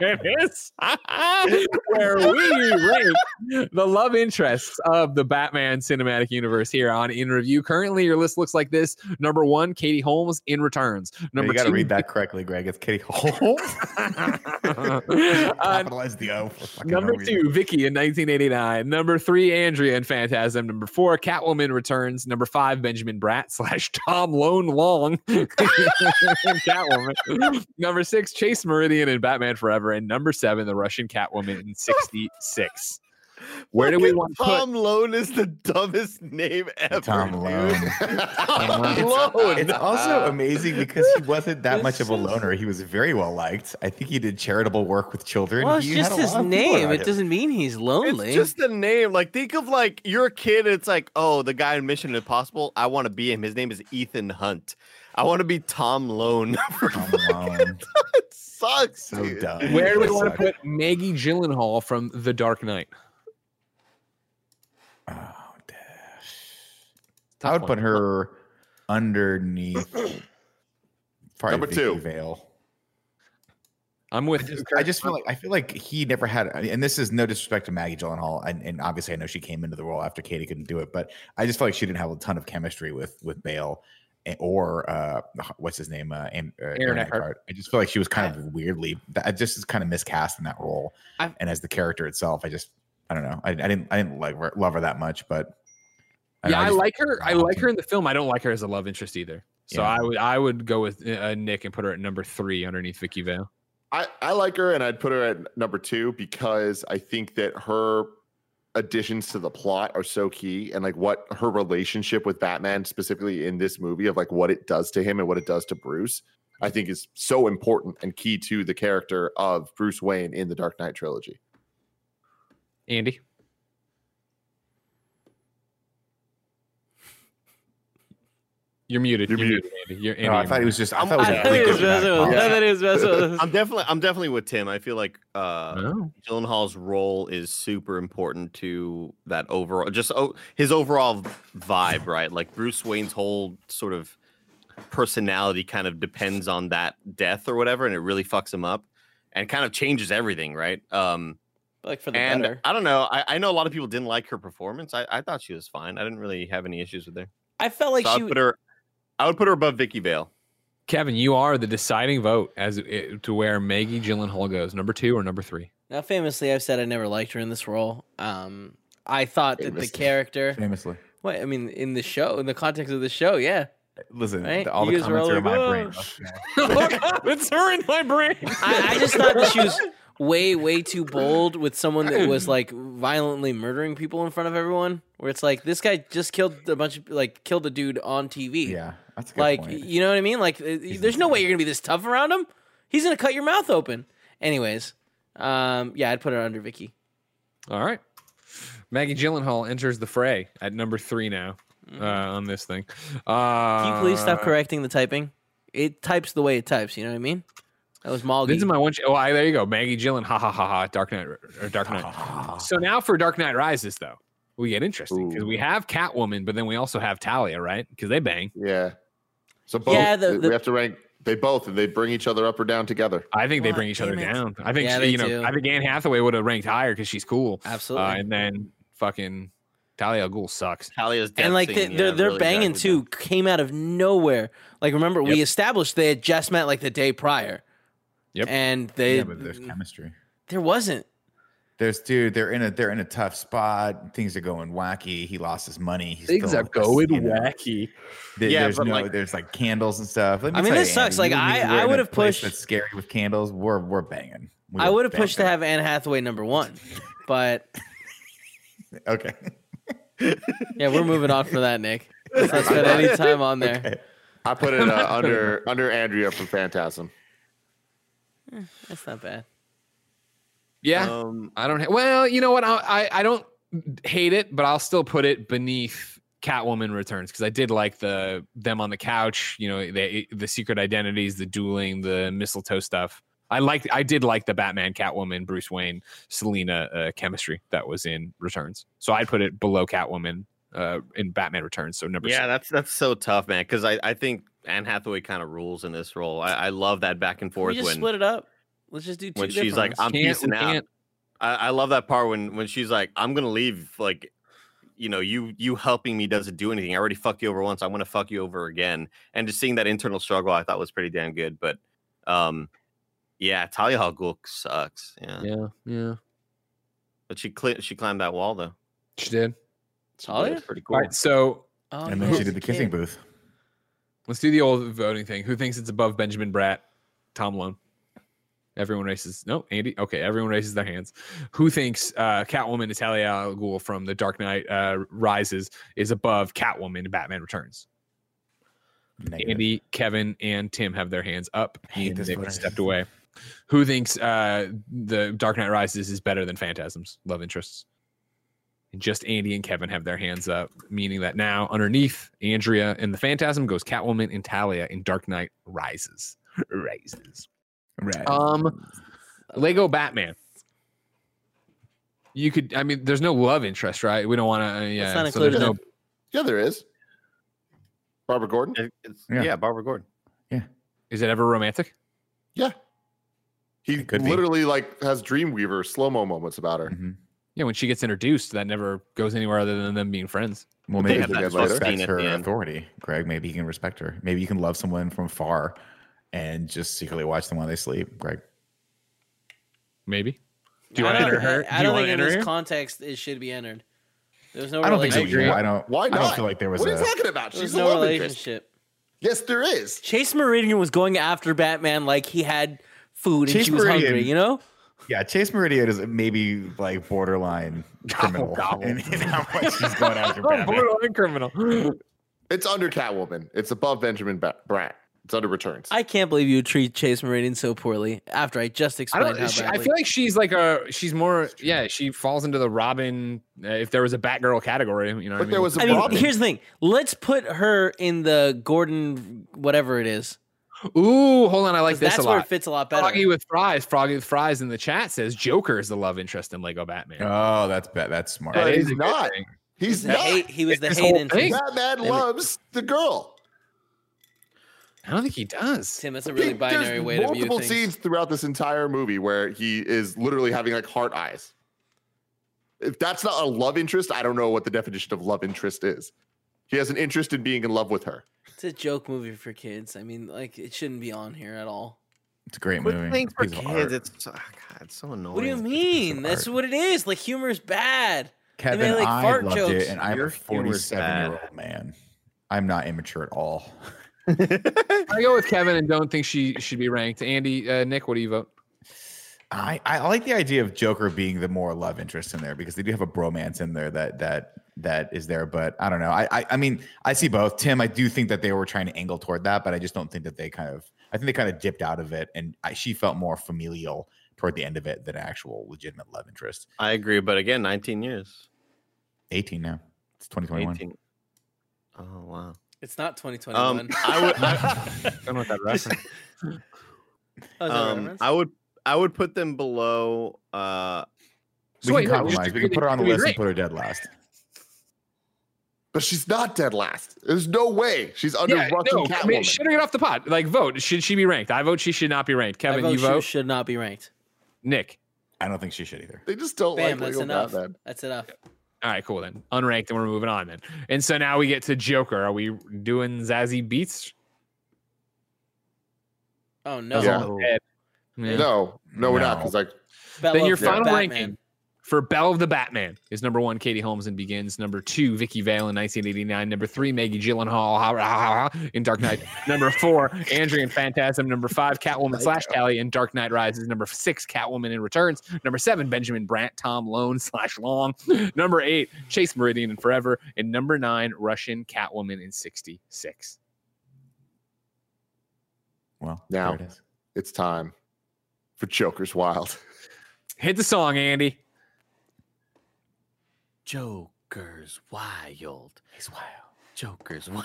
there it is, where we rate the love interests of the Batman cinematic universe here on In Review. Currently, your list looks like this number one, Katie Holmes in Returns. Number you got to read that correctly, Greg. It's Katie Holmes. uh, Capitalize the O. Number two, Vicky in 1989. Number three, Andrea in Phantasm. Number four, Catwoman returns. Number five, Benjamin Bratt slash Tom Lone Long. Catwoman. Number six, Chase Meridian in Batman Forever. And number seven, the Russian Catwoman in 66. Where do we want to put? Tom Lone is the dumbest name ever. Tom. Lone. Tom It's, Lone. it's also amazing because he wasn't that much of a loner. He was very well liked. I think he did charitable work with children. Well, it's He just his lot of people name. It him. doesn't mean he's lonely. It's just a name. Like think of like you're a kid. And it's like oh, the guy in Mission Impossible. I want to be him. His name is Ethan Hunt. I want to be Tom Lone. Tom Lone. it sucks. So dude. dumb. Where do we want to put Maggie Gyllenhaal from The Dark Knight? Oh, damn. Tough I would one. put her underneath. Number Vicky two. Vale. I'm with. I just feel like I feel like he never had, and this is no disrespect to Maggie Gyllenhaal, and, and obviously I know she came into the role after Katie couldn't do it, but I just feel like she didn't have a ton of chemistry with with Bale eh, or uh, what's his name, uh, Am- uh, Aaron Eckhart. Eckhart. I just feel like she was kind of weirdly, that just is kind of miscast in that role, I've- and as the character itself, I just I don't know, I, I didn't I didn't like love her that much, but yeah, I just- like her. I like her in the film. I don't like her as a love interest either. So Yeah. I would I would go with uh, Nick and put her at number three underneath Vicki Vale. I, I like her and I'd put her at number two because I think that her additions to the plot are so key and like what her relationship with Batman specifically in this movie of like what it does to him and what it does to Bruce, I think is so important and key to the character of Bruce Wayne in the Dark Knight trilogy. Andy. You're muted. You're You're, muted. muted, Andy. You're, Andy No, I you're thought he muted. was just. I thought it was I a thought he really was good messing with. background. I thought he was messing with us. I'm definitely I'm definitely with Tim. I feel like uh Oh. Gyllenhaal's role is super important to that overall just oh, his overall vibe, right? Like Bruce Wayne's whole sort of personality kind of depends on that death or whatever, and it really fucks him up and kind of changes everything, right? Um like for the and better. I don't know. I, I know a lot of people didn't like her performance. I, I thought she was fine. I didn't really have any issues with her. I felt like so I she. put her I would put her above Vicki Vale. Kevin, you are the deciding vote as it, to where Maggie Gyllenhaal goes. Number two or number three? Now, famously, I've said I never liked her in this role. Um, I thought that the character. Famously, What I mean in the show, in the context of the show, yeah. listen, Right? all You the guys were comments all are in my brain. Okay. it's her in my brain. I, I just thought that she was way, way too bold with someone that was like violently murdering people in front of everyone. Where it's like this guy just killed a bunch of like killed a dude on TV. Yeah, that's a good like point. you know what I mean? Like uh, there's no way you're gonna be this tough around him. He's gonna cut your mouth open. Anyways, um, yeah, I'd put it under Vicki. All right. Maggie Gyllenhaal enters the fray at number three now uh, on this thing. Uh, Can you please stop correcting the typing? It types the way it types. You know what I mean? That was Malgi. This is my one. Sh- oh, I, there you go. Maggie Gyllenhaal. Ha ha ha ha. Dark Knight or Dark Knight. so now for Dark Knight Rises, though, we get interesting because we have Catwoman, but then we also have Talia, right? Because they bang. Yeah. So both Yeah, the- we have to rank they both and they bring each other up or down together. I think they bring each other it. down. I think Yeah, she- they you know. do. I think Anne Hathaway would have ranked higher because she's cool. Absolutely. Uh, and then fucking Talia al Ghul sucks. Talia's death and like they, scene, they're yeah, they're really banging dragged down. too came out of nowhere. Like remember we established they had just met like the day prior. Yep. And they yeah, but there's chemistry. there wasn't. There's dude, they're in a they're in a tough spot. Things are going wacky. He lost his money. He's Things are going you know, wacky. there- Yeah, there's but, no like- there's like candles and stuff. Let me I mean, this you, sucks. Andy, Like, you and me, I- I would've pushed- that's scary with candles. We're we're banging. We I would have pushed to have Anne Hathaway number one. But Okay. yeah, we're moving on for that, Nick. Let's not spend any time on there. Okay. I put it uh, under under Andrea from Phantasm. That's not bad. Yeah. Um, I don't. Ha- well, you know what? I, I I don't hate it, but I'll still put it beneath Catwoman Returns because I did like the them on the couch. You know, the the secret identities, the dueling, the mistletoe stuff. I liked. I did like the Batman, Catwoman, Bruce Wayne, Selina uh, chemistry that was in Returns. So I'd put it below Catwoman uh, in Batman Returns. So number yeah, six. that's that's so tough, man. Because I, I think Anne Hathaway kind of rules in this role. I, I love that back and Can we forth just when split it up. Let's just do two when she's like, ones. I'm Can't- peacing out. can't- I, I love that part when when she's like, I'm gonna leave. Like, you know, you you helping me doesn't do anything. I already fucked you over once. I want to fuck you over again. And just seeing that internal struggle, I thought was pretty damn good. But, um, yeah, Talia al Ghul sucks. Yeah, Yeah, yeah, but she cli- she climbed that wall though. she did. Talia? That's pretty cool. All right, so Oh, and then she did the kid. kissing booth. Let's do the old voting thing. Who thinks it's above Benjamin Bratt, Tom Lone? Everyone raises no, Andy. Okay, everyone raises their hands. Who thinks uh, Catwoman Natalia al Ghul from The Dark Knight uh, Rises is above Catwoman in Batman Returns? Negative. Andy, Kevin, and Tim have their hands up. And this stepped away. Who thinks uh, the Dark Knight Rises is better than Phantasms love interests? And just Andy and Kevin have their hands up, meaning that now underneath Andrea and the Phantasm goes Catwoman and Talia in Dark Knight Rises. Rises. Right. Um, Lego Batman. You could, I mean, there's no love interest, right? We don't want to, uh, yeah. not so there's included. no, Yeah, there is. Barbara Gordon. It's- Yeah. yeah. Barbara Gordon. Yeah. Is it ever romantic? Yeah. He It could be. literally like has Dreamweaver slow mo moments about her. Mhm. Yeah, when she gets introduced, that never goes anywhere other than them being friends. Well, But maybe they he have can that respect her authority, Greg. Maybe he can respect her. Maybe you can love someone from far and just secretly watch them while they sleep, Greg. Maybe. Do you want to enter her? I, I Do don't think in this here? context it should be entered. There's no I don't think so. I don't. Why I don't feel like there was what a. are you talking about? There's She's a no interest. relationship. Yes, there is. Chase Meridian was going after Batman like he had food and Chase she was hungry. You know, Yeah, Chase Meridian is maybe like borderline criminal gobble. in, in how much he's going after Oh, Batman. borderline criminal. It's under Catwoman. It's above Benjamin ba- Bratt. It's under Returns. I can't believe you treat Chase Meridian so poorly after I just explained don't. how She, I feel like she's like a. She's more. Yeah, she falls into the Robin. Uh, if there was a Batgirl category, you know. what I but there mean? was a I mean, here's the thing. Let's put her in the Gordon, whatever it is. Ooh, hold on. I like this that's a where it fits a lot better. Froggy with fries. Froggy with fries in the chat says Joker is the love interest in Lego Batman. Oh, that's bad. That's smart. But That he's is a good not. He's the not. hate, he was the This hate whole interest. thing. Batman loves the girl. I don't think he does. Tim, that's a really He- binary there's way to view things. multiple scenes throughout this entire movie where he is literally having like heart eyes. If that's not a love interest, I don't know what the definition of love interest is. He has an interest in being in love with her. It's a joke movie for kids. I mean, like it shouldn't be on here at all. It's a great Quit movie. things for kids. It's so- ah, God, it's so annoying. What do you mean? That's art. what it is. Like humor is bad. Kevin, made, like, I fart loved jokes. it, and I'm Your a 47 year old man. I'm not immature at all. I go with Kevin and don't think she should be ranked. Andy, uh, Nick, what do you vote? I, I like the idea of Joker being the more love interest in there because they do have a bromance in there that that that is there. But I don't know. I, I I mean I see both. Tim, I do think that they were trying to angle toward that, but I just don't think that they kind of. I think they kind of dipped out of it, and I, she felt more familial toward the end of it than actual legitimate love interest. I agree, but again, 19 years. 18 now. It's 2021. 18. Oh wow. It's not 2021. Um, I would. I, I don't know what that reference. Oh, is that a um. I would. I would put them below. Uh, We So wait, can no, compromise. just- we can put her on the we list and put her dead last. But she's not dead last. There's no way she's under Yeah, Russian no, I Catwoman. mean, should her get off the pot? Like, vote. Should she be ranked? I vote she should not be ranked. I Kevin, vote you she vote. should not be ranked. Nick. I don't think she should either. they just don't Bam, like that's Lego enough. Batman. That's enough. All right, cool then. Unranked, and we're moving on then. And so now we get to Joker. Are we doing Zazie Beetz? Oh no. Yeah. Yeah. No, no, we're not. No. Because like, Then your for final Batman. ranking for Belle of the Batman is number one, Katie Holmes and Begins. Number two, Vicki Vale in 1989. Number three, Maggie Gyllenhaal ha- ha- ha- in Dark Knight. Number four, Andrea in Phantasm. Number five, Catwoman slash Tally in Dark Knight Rises. Number six, Catwoman in Returns. Number seven, Benjamin Brant, Tom Lone slash Long. Number eight, Chase Meridian in Forever. And number nine, Russian Catwoman in 66. Well, Now. there it is. it's time for Joker's Wild. Hit the song, Andy. Joker's wild. He's wild. Joker's wild.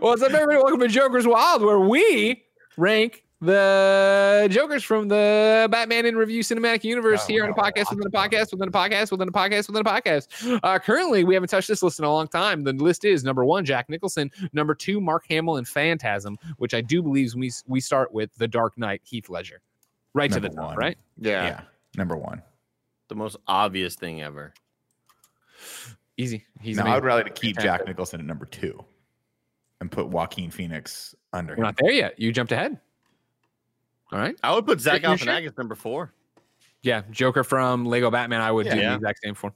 What's up, everybody? Welcome to Joker's Wild, where we rank the Jokers from the Batman in Review Cinematic Universe Oh, here on a podcast within a podcast within a podcast within a podcast within a podcast. Uh, currently, we haven't touched this list in a long time. The list is number one, Jack Nicholson. Number two, Mark Hamill and Phantasm, which I do believe we we start with The Dark Knight, Heath Ledger, right to the top, one. right? yeah. Yeah. Number one. The most obvious thing ever. Easy. He's no, I amazing. would rather keep Jack Nicholson at number two and put Joaquin Phoenix under We're him. not there yet. You jumped ahead. All right. I would put Zach You sure? Galifianakis number four. Yeah, Joker from Lego Batman. I would do Yeah. the exact same for.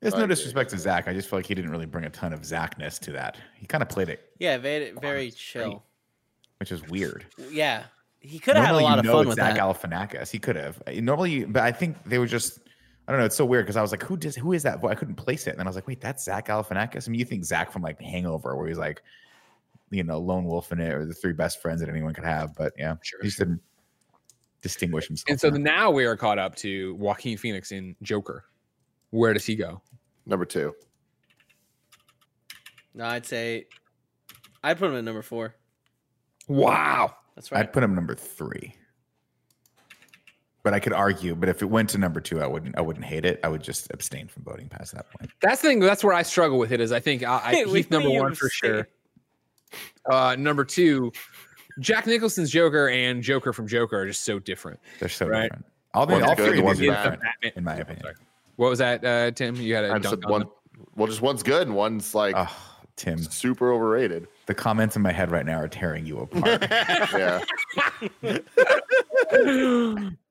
There's no disrespect to Zach. I just feel like he didn't really bring a ton of Zachness to that. He kind of played it, Yeah, very, very it's chill. which is weird. Yeah. He could have had a lot you of know fun with Zach that. Galifianakis. He could have normally, but I think they were just. I don't know. It's so weird because I was like, "Who does? Who is that?" voice? I couldn't place it, and then I was like, "Wait, that's Zach Galifianakis." I mean, you think Zach from like Hangover, where he's like, you know, lone wolf in it, or the three best friends that anyone could have. But yeah, Sure, he just didn't distinguish himself. And so that. now we are caught up to Joaquin Phoenix in Joker. Where does he go? Number two. No, I'd say I'd put him at number four. Wow. That's right. I'd put him number three. But I could argue. But if it went to number two, I wouldn't. I wouldn't hate it. I would just abstain from voting past that point. That's the thing. That's where I struggle with it. Is I think I, I, Heath number one for sure. Uh, number two, Jack Nicholson's Joker and Joker from Joker are just so different. They're so Right. different. All, the, One's all good, three of one's are bad. different, Batman- in my opinion. What was that, uh, Tim? You had a dunk said on one. them? Well, just one's good and one's like Oh, Tim, super overrated. the comments in my head right now are tearing you apart. Yeah.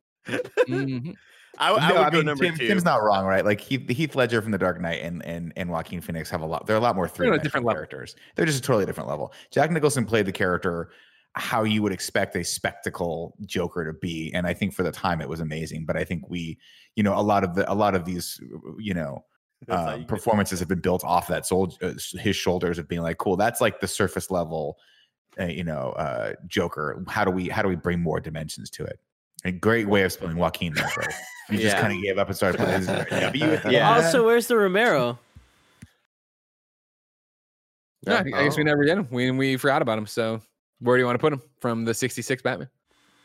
Mhm. I, I No, would I go mean, number Tim, two. Tim's not wrong, right? Like Heath, Heath Ledger from The Dark Knight and and and Joaquin Phoenix have a lot. They're a lot more three on a different level. characters. They're just a totally different level. Jack Nicholson played the character how you would expect a spectacle Joker to be, and I think for the time it was amazing. But I think we, you know, a lot of the a lot of these, you know. Uh, you performances have been built off that soul, uh, his shoulders of being like, cool. That's like the surface level, uh, you know, uh, Joker. How do we how do we bring more dimensions to it? A great way of spelling Joaquin there, bro. You just kind of gave up and started putting his W Yeah. Also, where's the Romero? Yeah, I guess we never did him. We we forgot about him. So where do you want to put him from the '66 Batman?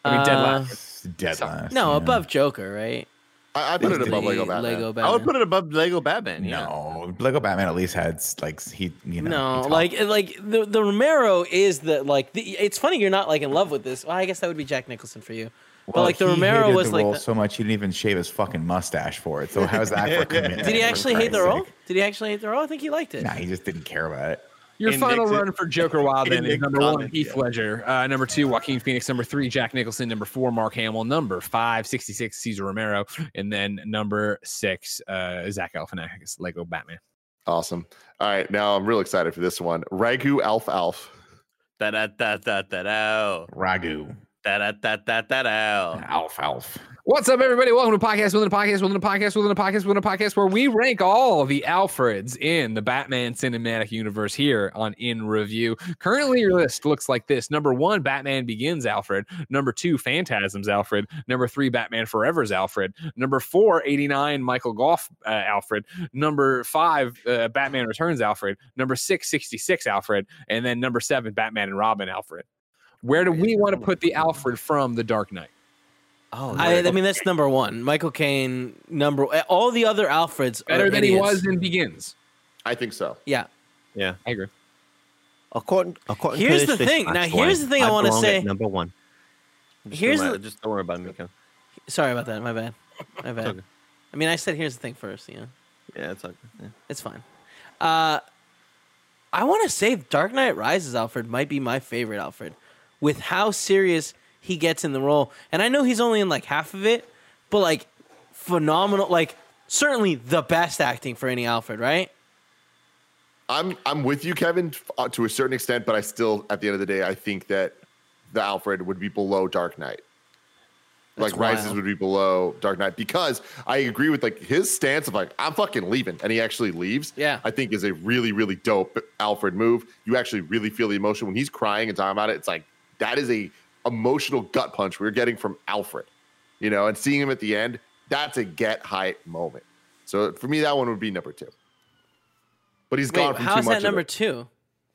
I mean, dead Uh, last. dead So- last. No, yeah. above Joker, right? I, I put it above Lego Batman. Lego I would put it above Lego Batman. Yeah. No, Lego Batman at least had like he, you know, no, like like the the Romero is the like the, it's funny you're not like in love with this. Well, I guess that would be Jack Nicholson for you. Well, like, the he Romero hated was the like role the- so much he didn't even shave his fucking mustache for it. So how's that for commitment? Did he actually hate the Christ's role? sake? Did he actually hate the role? I think he liked it. Nah, he just didn't care about it. Your in final Nick's- run for Joker Wild then is Nick's number one, Heath yeah. Ledger. Uh, number two, Joaquin Phoenix. Number three, Jack Nicholson. Number four, Mark Hamill. Number five, 66, Cesar Romero. And then number six, uh, Zach Galifianakis, Lego Batman. Awesome. All right, now I'm real excited for this one. Ragu Alf Alf. Da da da da da da. Ragu, Da da da da da da. Alf, Alf. What's up, everybody? Welcome to podcast within a podcast within a podcast within a podcast within a podcast where we rank all the Alfreds in the Batman cinematic universe here on In Review. Currently, your list looks like this: number one, Batman Begins Alfred; number two, Phantasms Alfred; number three, Batman Forever's Alfred; number four, 89, Michael Gough uh, Alfred; number five, uh, Batman Returns Alfred; number six, 66 Alfred; and then number seven, Batman and Robin Alfred. Where do we want to put the Alfred from The Dark Knight? Oh, I. I mean, that's number one. Michael Caine, number all the other Alfreds Better are than he was in Begins. I think so. Yeah. yeah. I agree. According, according Here's to the thing. Now, last here's the thing I wanna belong at say. Number one. Just Here's don't the- just don't worry about me. Sorry about that. My bad. My bad. okay. I mean, I said here's the thing first. You know, Yeah, it's okay. Yeah. it's fine. Uh, I want to say Dark Knight Rises Alfred might be my favorite Alfred, with how serious he gets in the role. And I know he's only in like half of it, but like phenomenal. Like certainly the best acting for any Alfred, right? I'm I'm with you, Kevin, uh, to a certain extent, but I still, at the end of the day, I think that the Alfred would be below Dark Knight. That's like Rises would be below Dark Knight because I agree with like his stance of like I'm fucking leaving, and he actually leaves. Yeah. I think is a really really dope Alfred move. You actually really feel the emotion when he's crying and talking about it. It's like that is a emotional gut punch we're getting from Alfred, you know, and seeing him at the end, that's a get height moment. So for me, that one would be number two. But he's gone Wait, from how too is much that of number it two?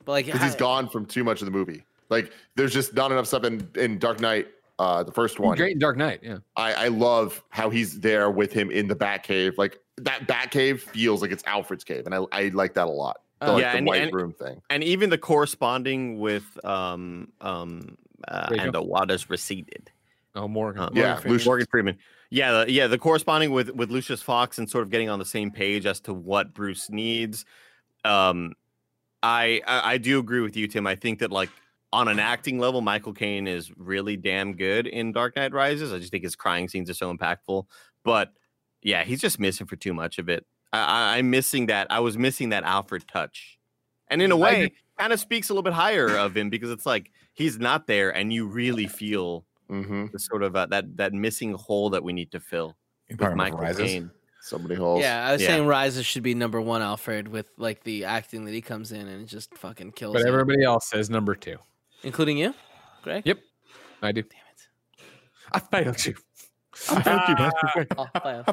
But like, because he's how- gone from too much of the movie. Like there's just not enough stuff in in Dark Knight, uh, the first one. Great in Dark Knight. Yeah. I, I love how he's there with him in the Batcave. Like that Batcave feels like it's Alfred's cave, and I, I like that a lot. The, like, Yeah, the and- white and- room thing. And even the corresponding with um um uh, and go. the waters receded. Oh, Morgan. Uh, Yeah, Morgan Freeman. Morgan Freeman. Yeah, the, yeah, the corresponding with with Lucius Fox and sort of getting on the same page as to what Bruce needs. Um, I I, I do agree with you, Tim. I think that like on an acting level, Michael Caine is really damn good in Dark Knight Rises. I just think his crying scenes are so impactful. But yeah, he's just missing for too much of it. I, I, I'm missing that. I was missing that Alfred touch, and in a way, kind of speaks a little bit higher of him because it's like he's not there, and you really feel Mm-hmm. the sort of uh, that that missing hole that we need to fill with Michael Rises. Caine. So many holes. Yeah, I was Yeah. saying Rises should be number one, Alfred, with like the acting that he comes in and just fucking kills But it. everybody else says number two. including you, Greg. Yep. I do. Damn it. I failed you. Oh, fine.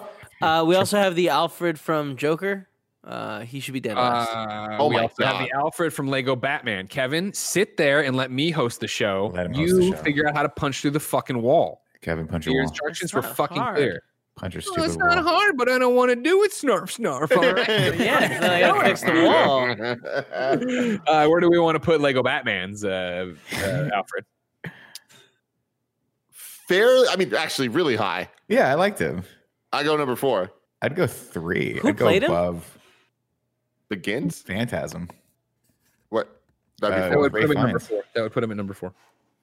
uh, we also have the Alfred from Joker. Uh, he should be dead last. Uh, Oh we my also have the Alfred from Lego Batman. Kevin, sit there and let me host the show. Let him host you the show. figure out how to punch through the fucking wall. Kevin, punch your Your wall. instructions That's were not fucking hard. clear. Punch your Oh, stupid it's not wall. hard, but I don't want to do it. Snarf, snarf. All right. yeah, so I gotta fix the wall. uh, where do we want to put Lego Batman's uh, uh, Alfred? Fairly, I mean, actually, really high. Yeah, I liked him. I go number four. I'd go three. Who I'd go played him? above Begins. Phantasm. What? That'd be Uh, That four. would put him at number four. That would put him at number four.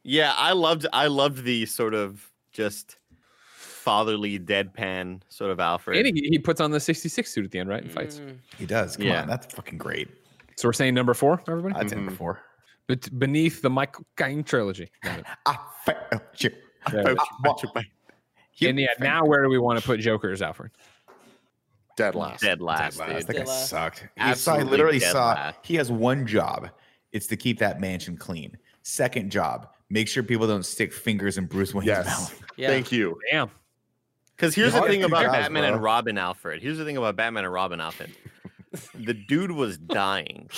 Yeah, I loved I loved the sort of just fatherly deadpan sort of Alfred. And he, he puts on the 66 suit at the end, right? And fights. Mm, He does. Come Yeah. on, that's fucking great. So we're saying number four, everybody? I'd say Mhm. number four. But beneath the Michael Caine trilogy. I failed you. There it is. You and yeah, now where do we want to put Joker's Alfred? Dead last. Dead Dead last, last. dude. That guy last. sucked. He saw, I literally dead saw last. he has one job. It's to keep that mansion clean. Second job, make sure people don't stick fingers in Bruce Wayne's Yes. mouth. yeah. Thank you. Damn. Because here's He the thing about jobs, Batman bro. and Robin Alfred. Here's the thing about Batman and Robin Alfred. the dude was dying.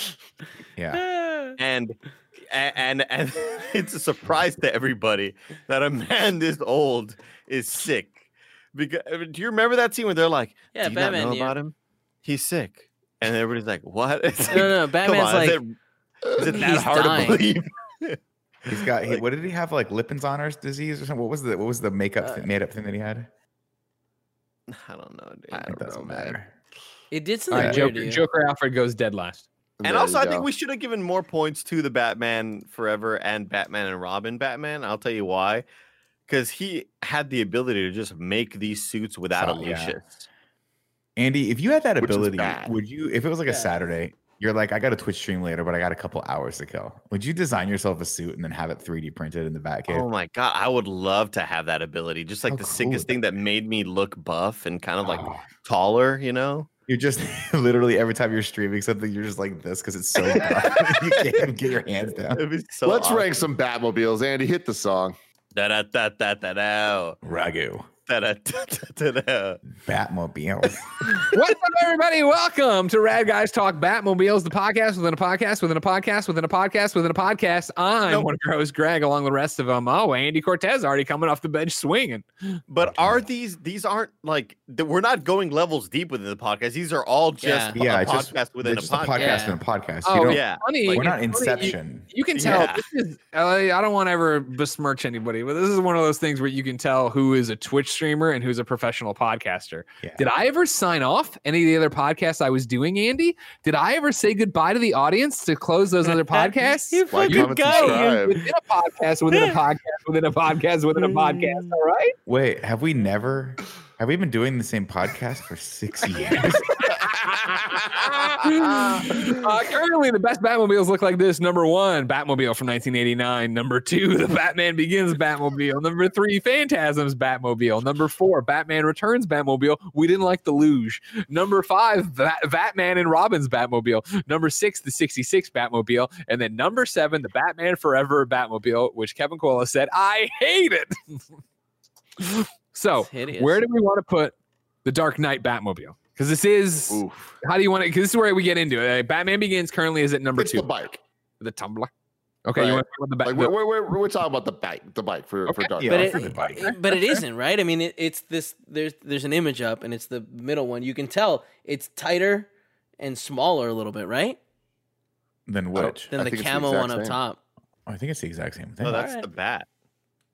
Yeah. and and and it's a surprise to everybody that a man this old is sick. Because do you remember that scene where they're like, Yeah, "Do you not Batman, know yeah. about him? He's sick," and everybody's like, "What?" It's No, like, no, come Batman's on, like, is it, is it that he's hard dying. to believe? He's got he, what did he have like Lipinzonner's disease or something? What was the what was the makeup Uh, th- made up thing that he had? I don't know, dude. I It don't doesn't know, man. matter. It did All something right, Joker. Joker Alfred goes dead last. And There also, you I think we should have given more points to the Batman Forever and Batman and Robin Batman. I'll tell you why. Because he had the ability to just make these suits without So- oh, yeah. Lucius. Andy, if you had that Which ability, would you if it was like Yeah. a Saturday, you're like, I got a Twitch stream later, but I got a couple hours to kill. Would you design yourself a suit and then have it 3D printed in the Batcave? Oh my god, I would love to have that ability. Just like How the cool sickest would thing that made me look buff and kind of like Oh, taller, you know? You're just literally every time you're streaming something, you're just like this because it's so tough. you can't get your hands down. So Let's awesome. rank some Batmobiles. Andy, hit the song. Da da da da da da Ragu. Da da. Batmobile. What's up, everybody? Welcome to Rad Guys Talk Batmobiles, the podcast within a podcast within a podcast within a podcast within a podcast. I'm Nope. one of your hosts, Greg, along with the rest of them. Oh, Andy Cortez already coming off the bench swinging. But are these these aren't like we're not going levels deep within the podcast. These are all just Yeah. Yeah, a it's just- within a just a podcast. podcast Yeah. and a podcast. Oh, you don't, yeah. Funny, We're not it's funny, you- Inception. You can tell Yeah. this is uh, I don't want to ever besmirch anybody, but this is one of those things where you can tell who is a Twitch streamer and who's a professional podcaster. Yeah. Did I ever sign off any of the other podcasts I was doing, Andy? Did I ever say goodbye to the audience to close those other podcasts? You Like, fucking comment, guy. subscribe. within a podcast, within a podcast, within a podcast, within a podcast. All right. Wait, have we never? Have we been doing the same podcast for six years? uh, currently, the best Batmobiles look like this. Number one, Batmobile from 1989. Number two, the Batman Begins Batmobile. Number three, Phantasms Batmobile. Number four, Batman Returns Batmobile. We didn't like the luge. Number five, Bat- Batman and Robin's Batmobile. Number six, the 66 Batmobile. And then number seven, the Batman Forever Batmobile, which Kevin Coello said, I hate it. so, where do we want to put the Dark Knight Batmobile? Because this is Oof. how do you want it? Because this is where we get into it. Batman Begins currently is at number It's two. the bike. The Tumbler. Okay, Right. you want to talk about the, ba- Like the we're, we're, we're, we're talking about the bike, the bike for, for Dark Yeah, but Knight. it, for the bike. but it isn't right. I mean, it, it's this. There's there's an image up, and it's the middle one. You can tell it's tighter and smaller a little bit, right? then oh, which? Than I the think it's the camo exact one up same. top. Oh, I think it's the exact same thing. No, that's Alright. the bat.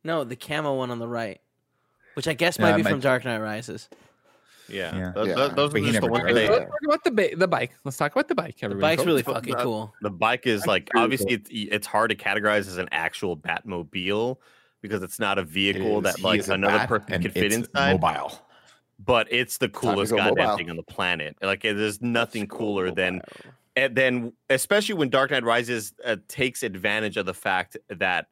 No, the camo one on the right, which I guess Yeah, might be might- from Dark Knight Rises. Yeah. Yeah. Those, Yeah. those- those are just the never ones drives they, it. Let's talk about the ba- the bike. Let's talk about the bike. The bike's really Well, fucking the- cool. the bike is like pretty obviously it's, it's hard to categorize as an actual Batmobile because it's not a vehicle is- that like another person and can fit it's inside. Mobile. But it's the coolest go goddamn mobile. thing on the planet. Like there's nothing Let's go cooler than mobile. and then especially when Dark Knight Rises uh, takes advantage of the fact that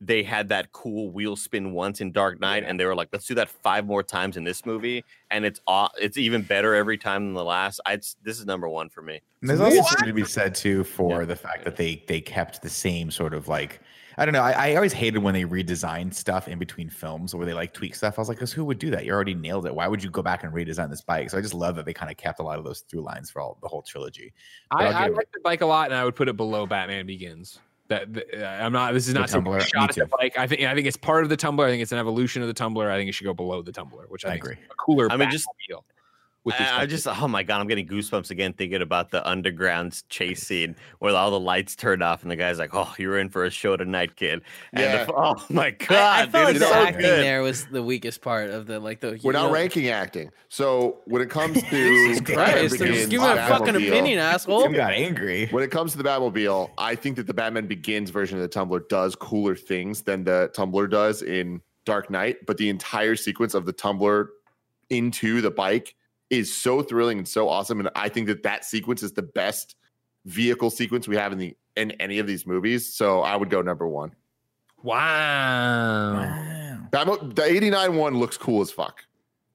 they had that cool wheel spin once in Dark Knight, and they were like, "Let's do that five more times in this movie," and it's aw- it's even better every time than the last. I this is number one for me. And there's also something to be said too for the fact that they they kept the same sort of like I don't know. I, I always hated when they redesigned stuff in between films where they like tweak stuff. I was like, because who would do that? You already nailed it. Why would you go back and redesign this bike? So I just love that they kind of kept a lot of those through lines for all the whole trilogy. But I, I'll I give it- like the bike a lot, and I would put it below Batman Begins. That the, uh, I'm not. This is not some Tumbler, me shot at the too. bike. I think I think it's part of the Tumbler. I think it's an evolution of the Tumbler. I think it should go below the Tumbler, which I, I think is agree. a cooler. I mean, just- Batmobile with this I, I just oh my god, I'm getting goosebumps again thinking about the underground chase scene where all the lights turned off and the guy's like, "Oh, you're in for a show tonight, kid." And Yeah. the, oh my god, I, I felt like dude, the so acting good. there was the weakest part of the like the. We're you not know- ranking acting. So when it comes to Jesus Christ! Batman Just Begins, give me a fucking Batmobile- opinion, asshole. Tim got angry. When it comes to the Batmobile, I think that the Batman Begins version of the Tumbler does cooler things than the Tumbler does in Dark Knight. But the entire sequence of the Tumbler into the bike is so thrilling and so awesome. And I think that that sequence is the best vehicle sequence we have in the in any of these movies. So I would go number one. wow. Wow. Batmo- the 89 one looks cool as fuck.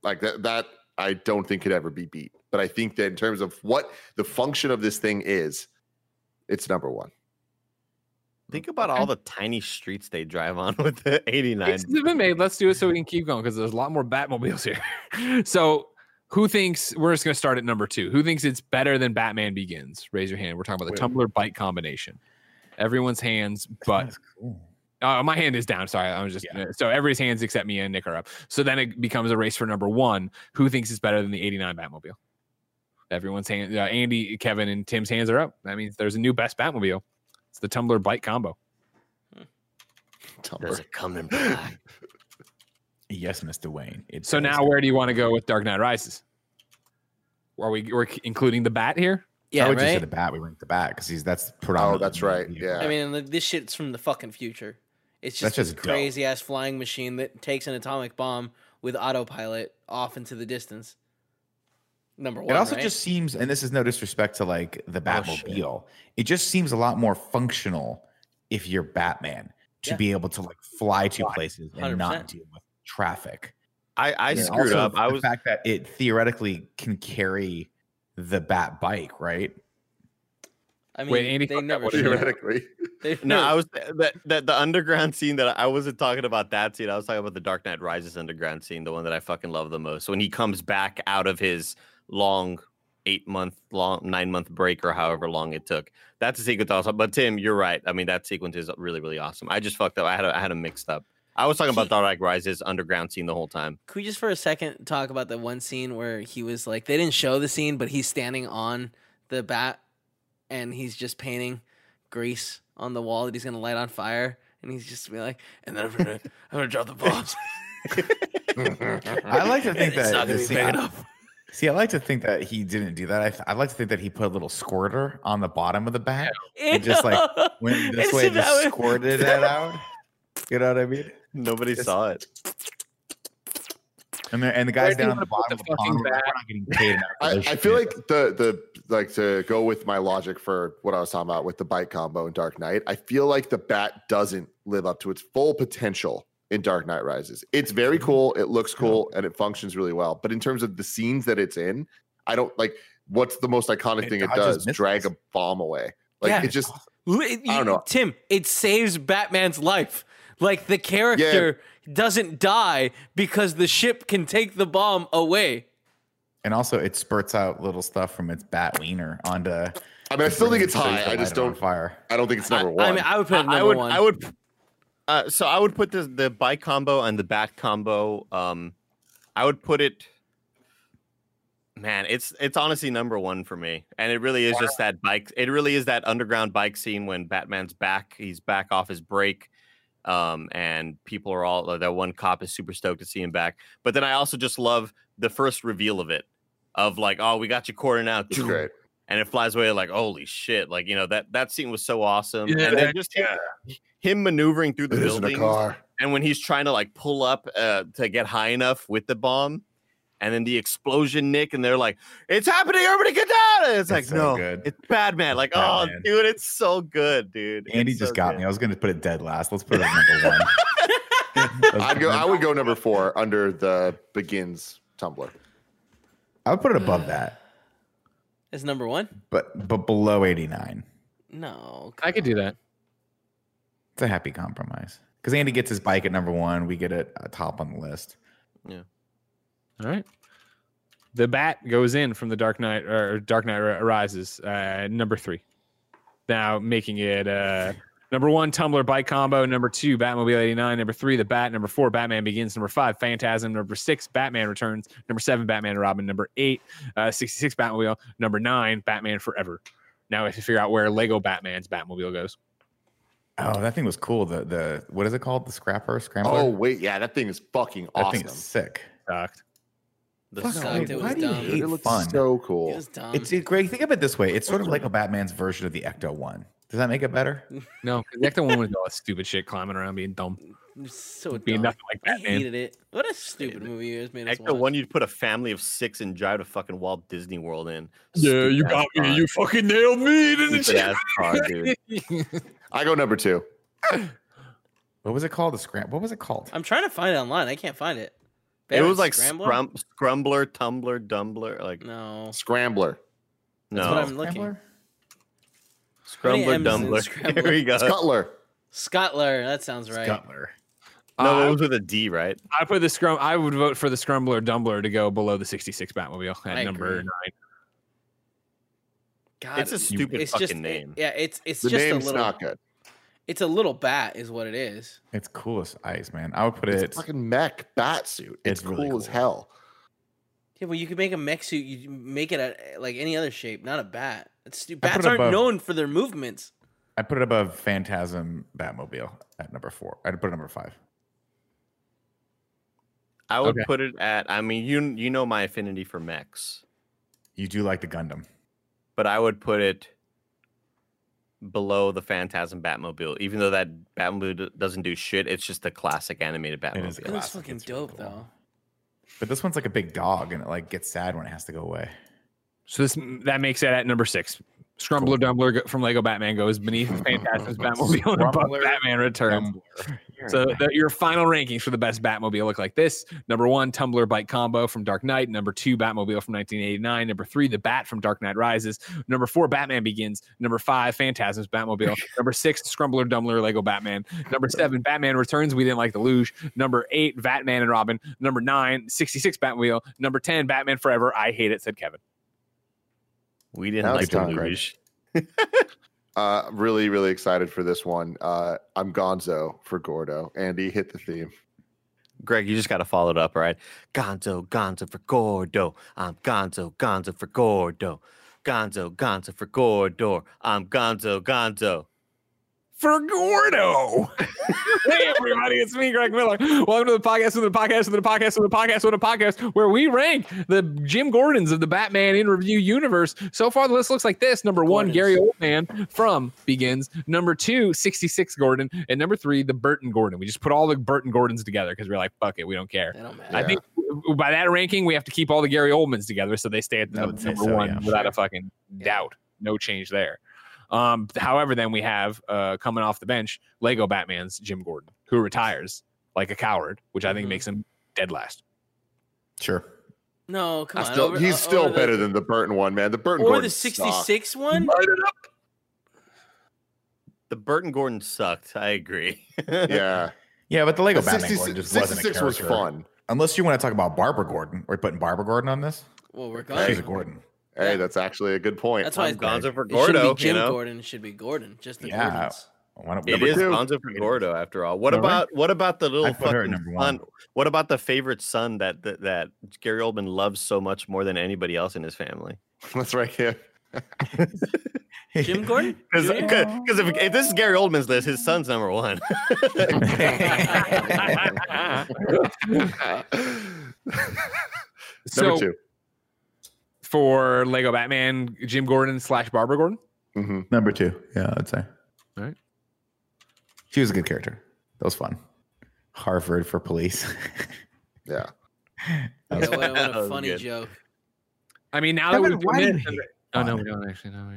Like that that I don't think could ever be beat. But I think that in terms of what the function of this thing is, it's number one. Think about all the tiny streets they drive on with the 89. Cases have been made. Let's do it so we can keep going because there's a lot more Batmobiles here. so, who thinks we're just going to start at number two? Who thinks it's better than Batman Begins? Raise your hand. We're talking about the Wait. Tumbler bike combination. Everyone's hands, but cool. uh, my hand is down. Sorry, I was just so everybody's hands except me and Nick are up. So then it becomes a race for number one. Who thinks it's better than the '89 Batmobile? Everyone's hand. Uh, Andy, Kevin, and Tim's hands are up. That means there's a new best Batmobile. It's the Tumbler bike combo. Tumbler. Does it come in black? Yes, Mr. Wayne. It So now, where do you want to go with Dark Knight Rises? Are we we're including the bat here? Yeah, I would just say the bat. We ranked the bat because he's that's Oh, that's right. Yeah. I mean, like, this shit's from the fucking future. It's That's just this just dope. crazy ass flying machine that takes an atomic bomb with autopilot off into the distance. Number one. It also right? just seems, and this is no disrespect to like the Oh. Batmobile, it just seems a lot more functional if you're Batman to Yeah. be able to like fly to places and 100%. not deal with traffic. I, I And screwed also up. I the was fact that it theoretically can carry the Bat bike, right? I mean, Wait, Andy, they that, never what did showed- you- Theoretically. they no, I was that, that the underground scene that I wasn't talking about that scene. I was talking about the Dark Knight Rises underground scene, the one that I fucking love the most. When he comes back out of his long eight month long nine month break or however long it took. That's a sequence also. But Tim, you're right. I mean that sequence is really, really awesome. I just fucked up. I had a, I had them mixed up. I was talking about He- Dark Knight Rises underground scene the whole time. Could we just for a second talk about the one scene where he was like they didn't show the scene, but he's standing on the bat and he's just painting grease on the wall that he's gonna light on fire, and he's just be like, and then I'm gonna I'm gonna drop the bombs. I like to think It's not that gonna be see, big I, enough. see, I like to think that he didn't do that. I, th- I like to think that he put a little squirter on the bottom of the bat. And just, like, When this Isn't way, that just squirted it out. You know what I mean? Nobody Just- saw it. And the, and the guys down at the bottom the of the fucking pond, we're not getting paid I, I feel like the the like to go with my logic for what I was talking about with the bike combo in Dark Knight. I feel like the bat doesn't live up to its full potential in Dark Knight Rises. It's very mm-hmm. cool, it looks cool, and it functions really well. But in terms of the scenes that it's in, I don't like what's the most iconic It thing it dodges does? Drag a bomb away. Like Yeah. it just I don't know. Tim. It saves Batman's life. Like the character doesn't die because the ship can take the bomb away. And also, it spurts out little stuff from its bat wiener onto. I mean I still think it's high. I just light it on don't fire. I don't think it's number I- one. I mean, I would put it I- I would, one. I would. Uh, so I would put the the bike combo and the bat combo. Um, I would put it. Man, it's it's honestly number one for me, and it really is just that bike. It really is that underground bike scene when Batman's back. He's back off his break, um, and people are all that one cop is super stoked to see him back. But then I also just love the first reveal of it, of like, oh, we got you cornered out, it's great. and it flies away like holy shit like you know that that scene was so awesome Yeah, and then that- just him, him maneuvering through the It isn't car. and when he's trying to like pull up uh, to get high enough with the bomb and then the explosion, Nick, and they're like, "It's happening! Everybody get down!" And it's, like, so no, good. it's Batman. Like, Batman. oh, dude, it's so good, dude. Andy It's just so got good. me. I was going to put it dead last. Let's put it at number one. I'd go. I would go number four under the begins Tumbler. I would put it above that, It's number one. but but below 89. No, I could do that. It's a happy compromise. Because Andy gets his bike at number one. We get it uh, top on the list. All right. The bat goes in from the Dark Knight or Dark Knight Ri- Rises, uh, number three. Now making it uh, number one, Tumbler bike combo. Number two, Batmobile 89. Number three, The Bat. Number four, Batman Begins. Number five, Phantasm. Number six, Batman Returns. Number seven, Batman and Robin. Number eight, uh, 66 Batmobile. Number nine, Batman Forever. Now we have to figure out where Lego Batman's Batmobile goes. Oh, that thing was cool. The the what is it called? The scrapper, scrambler. Oh wait, yeah, that thing is fucking that awesome. thing is sick. Sucked. The Fuck, suck- sucked. It why was do you dumb. hate it looks fun? so it cool. was dumm. It's it, Greg. Think of it this way: it's sort of like a Batman's version of the Ecto One. Does that make it better? No, the Ecto one was all that stupid shit climbing around being dumb. It was so Being dumb. nothing like I Batman. hated it. What a stupid movie you guys made us Ecto watch. one, you'd put a family of six and drive to fucking Walt Disney World in. Yeah, you Stupid got ass me. car. You fucking nailed me, didn't Stupid you? ass car, dude. I go number two. What was it called? The scram. What was it called? I'm trying to find it online. I can't find it. It was like Scrambler? scrum, scrumbler, tumbler, dumbler, like No. Scrambler. That's no, what I'm looking. Scrambler? scrumbler, M's in dumbler. Scrambler? Here we go. Cutler. Scottler. That sounds right. Scuttler. No, Uh, it was with a D, right? I put the scrum. I would vote for the Scrumbler Dumbler to go below the 66 Batmobile at I number agree. nine. God, It's a stupid it's fucking just, name. yeah, it's it's The just a name's little. not good. It's a little bat, is what it is. It's cool as ice, man. I would put it It's a fucking mech bat suit. It's, It's cool, really as hell. Yeah, well, you could make a mech suit. You make it a, like any other shape, not a bat. It's stu- I put bats it aren't above- known for their movements. I put it above Phantasm Batmobile at number four. I'd put it number five. I would Okay. put it at. I mean, you you know my affinity for mechs, You do like the Gundam. but I would put it below the Phantasm Batmobile. Even though that Batmobile doesn't do shit, it's just a classic animated Batmobile. is It looks fucking it's really dope cool. though. But this one's like a big dog, and it like gets sad when it has to go away. So this that makes it at number six. Scrumbler Dumbler from Lego Batman goes beneath Phantasm's Batmobile and above Scrumbler Batman Returns. So the, your final rankings for the best Batmobile look like this: number one, Tumbler Bike Combo from Dark Knight; number two, Batmobile from 1989; number three, The Bat from Dark Knight Rises; number four, Batman Begins; number five, Phantasm's Batmobile; number six, Scrumbler Dumbler Lego Batman; number seven, Batman Returns. We didn't like the luge. Number eight, Batman and Robin; number nine, 66 Batmobile; number ten, Batman Forever. I hate it," said Kevin. We didn't That was like the John luge. Uh, really, really excited for this one. Uh, I'm Gonzo for Gordo. Andy, hit the theme. Greg, you just got to follow it up, all right? Gonzo, Gonzo for Gordo. I'm Gonzo, Gonzo for Gordo. Gonzo, Gonzo for Gordo. I'm Gonzo, Gonzo. For Gordo. hey, everybody, it's me, Greg Miller. Welcome to the podcast, of the podcast, of the podcast, of the podcast, of the podcast, where we rank the Jim Gordons of the Batman in review universe. So far, the list looks like this number one, Gordons. Gary Oldman from Begins. Number two, 66 Gordon. And number three, the Burton Gordon. We just put all the Burton Gordons together because we're like, fuck it, we don't care. Don't. I think by that ranking, we have to keep all the Gary Oldmans together so they stay at the number, number so, one yeah. without a fucking doubt. No change there. Um, however, then we have uh, coming off the bench, Lego Batman's Jim Gordon, who retires like a coward, which I think Mhm. makes him dead last. Sure. no, come I on. still, over- he's uh, still over the- better than the Burton one, man. The Burton or Gordon the sucked. 66 one. The Burton Gordon sucked. I agree. Yeah, Yeah, but the Lego The Batman 66 Gordon just wasn't a 66 was fun. Unless you want to talk about Barbara Gordon. We're putting Barbara Gordon on this. Well, we're going. She's a Gordon. Hey, Yeah. that's actually a good point. That's why I'm it's Gonzo for It shouldn't Gordo. be Jim you know? Gordon. It should be Gordon. Just the Yeah. Gordons. Why don't- It number is two. Gonzo for Gordo after all. What All right. about what about the little I'd put her at fucking son? What about the favorite son that, that that Gary Oldman loves so much more than anybody else in his family? That's right here. Jim Gordon. Because Junior? if, if this is Gary Oldman's list, his son's number one. so Number two. For Lego Batman, Jim Gordon slash Barbara Gordon. hmm Number two. Yeah, I'd say. All right. She was a good character. That was fun. Harvard for police. Yeah. Yeah, what, what That a funny good. joke. I mean, now that we've why do you committed- Oh no, we don't actually know.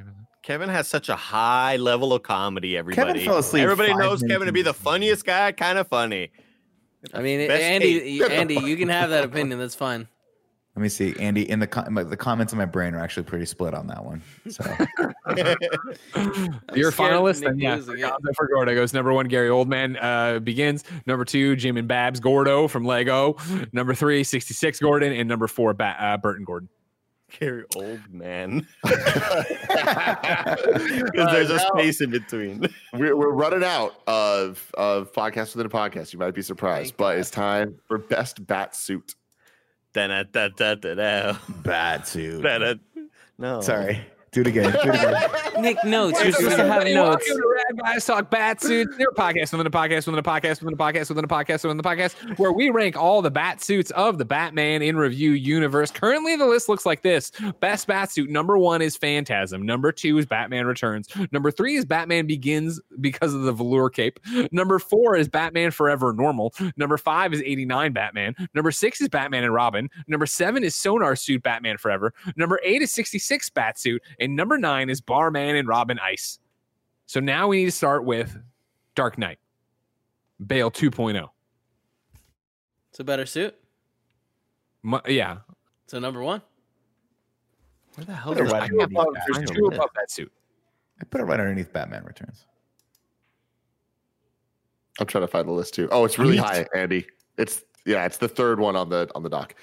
Kevin has such a high level of comedy. Everybody, fell asleep Everybody knows Kevin to be the funniest guy. Kind of funny. I mean, Best Andy, Andy, you can have that opinion. That's fine. Let me see, Andy. In the com- the comments in my brain are actually pretty split on that one. So You're a finalist, Nick then yeah. losing For it. Gonzo for Gordo goes number one. Gary Oldman uh, begins. Number two, Jim and Babs Gordo from Lego. Number three, 66 Gordon, and number four, ba- uh, Burton Gordon. Gary Oldman. Because there's a now- space in between. we're, we're running out of of podcasts within a podcast. You might be surprised, Thank but God. it's time for best bat suit. Bad suit. No. Sorry. Do it again. Do it again. Nick, notes. You're supposed to have Everybody, notes. Rad Guys Talk Bat Suits. They're a podcast within a podcast within a podcast within a podcast within a podcast within a podcast where we rank all the bat suits of the Batman in review universe. Currently, the list looks like this: Best bat suit number one is Phantasm. Number two is Batman Returns. Number three is Batman Begins because of the velour cape. Number four is Batman Forever Normal. Number five is 89 Batman. Number six is Batman and Robin. Number seven is Sonar Suit Batman Forever. Number eight is 66 Batsuit. And number nine is Batman and Robin Ice. So now we need to start with Dark Knight, Bale oh. 2.0. It's a better suit. Mu- yeah. So number one. Where the hell There's did right I underneath that. There's two above that suit. I put it right underneath Batman Returns. I'm trying to find the list too. Oh, it's really Neat. high, Andy. It's yeah, it's the third one on the on the doc.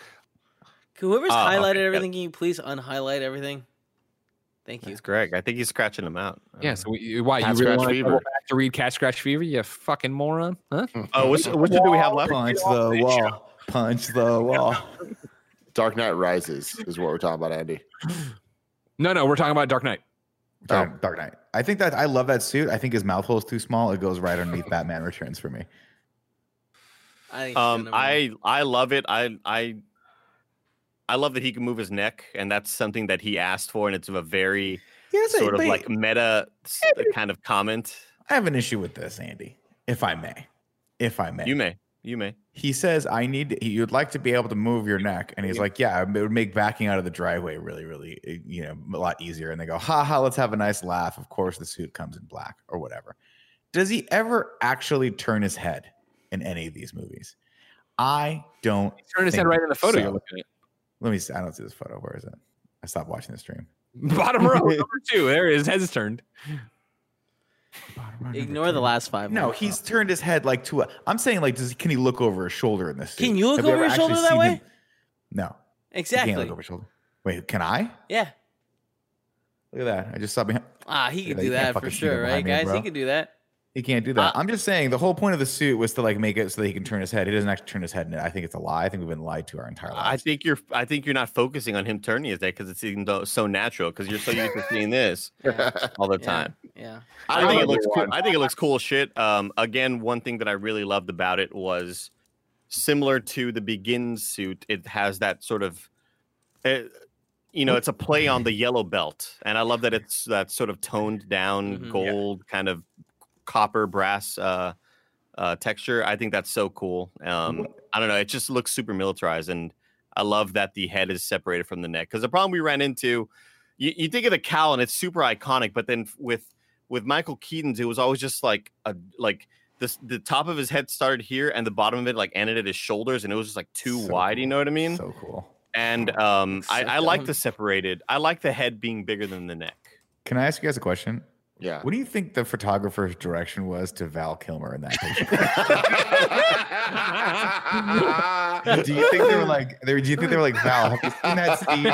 Whoever's ah, okay, highlighted got it. everything, can you please unhighlight everything? Thank you. That's Greg. I think he's scratching him out. Yeah. So we, why Cat you really Scratch want to Fever. go back to read Cat Scratch Fever? You fucking moron. Huh? Oh, which, which do we have left? Punch the wall. Punch the wall. Dark Knight Rises is what we're talking about, Andy. No, no, we're talking about Dark Knight. Dark, Dark Knight. I think that I love that suit. I think his mouth hole is too small. It goes right underneath Batman Returns for me. I Um. I I love it. I I I love that he can move his neck, and that's something that he asked for, and it's a very Yes, sort of like meta s- kind of comment. I have an issue with this, Andy, if I may. If I may. You may, you may. he says, I need, he, you'd like to be able to move your neck. And he's like, yeah, it would make backing out of the driveway really, really, eh, you know, a lot easier. And they go, ha ha, let's have a nice laugh. Of course, the suit comes in black or whatever. Does he ever actually turn his head in any of these movies? I don't. Turn his head right in the photo so. you're looking at. Let me see. I don't see this photo. Where is it? I stopped watching the stream. Bottom row, number two. There it is. Head is turned. Ignore the last five. No, ones. he's turned his head like to a. I'm saying, like, does can he look over his shoulder in this? suit? Can you look Have over ever his shoulder that way? him- No, you can't look over his shoulder. Wait, can I? Yeah. Look at that. I just saw behind. Ah, he Yeah, could do that for sure, right, behind me, guys? bro. He could do that. He can't do that. Uh, I'm just saying the whole point of the suit was to like make it so that he can turn his head. He doesn't actually turn his head. And I think it's a lie. I think we've been lied to our entire life. I think you're. I think you're not focusing on him turning his head because it's even so natural because you're so used to seeing this Yeah. all the Yeah. time. Yeah. I, I think it looks cool. I think it looks cool shit. Um, again, one thing that I really loved about it was similar to the Begin suit. It has that sort of, uh, you know, it's a play on the yellow belt, and I love that it's that sort of toned down Mhm. Yeah. gold kind of copper brass uh, uh, texture. I think that's so cool. Um, I don't know. It just looks super militarized, and I love that the head is separated from the neck. Because the problem we ran into, you, you think of the cowl and it's super iconic, but then with with Michael Keaton's, it was always just like a like this the top of his head started here and the bottom of it like ended at his shoulders, and it was just like too So wide. You know what I mean? So cool. and um, I, so I like the separated. I like the head being bigger than the neck. Can I ask you guys a question? Yeah. What do you think the photographer's direction was to Val Kilmer in that picture? do you think they were like? They, do you think they were like Val? Have you seen that scene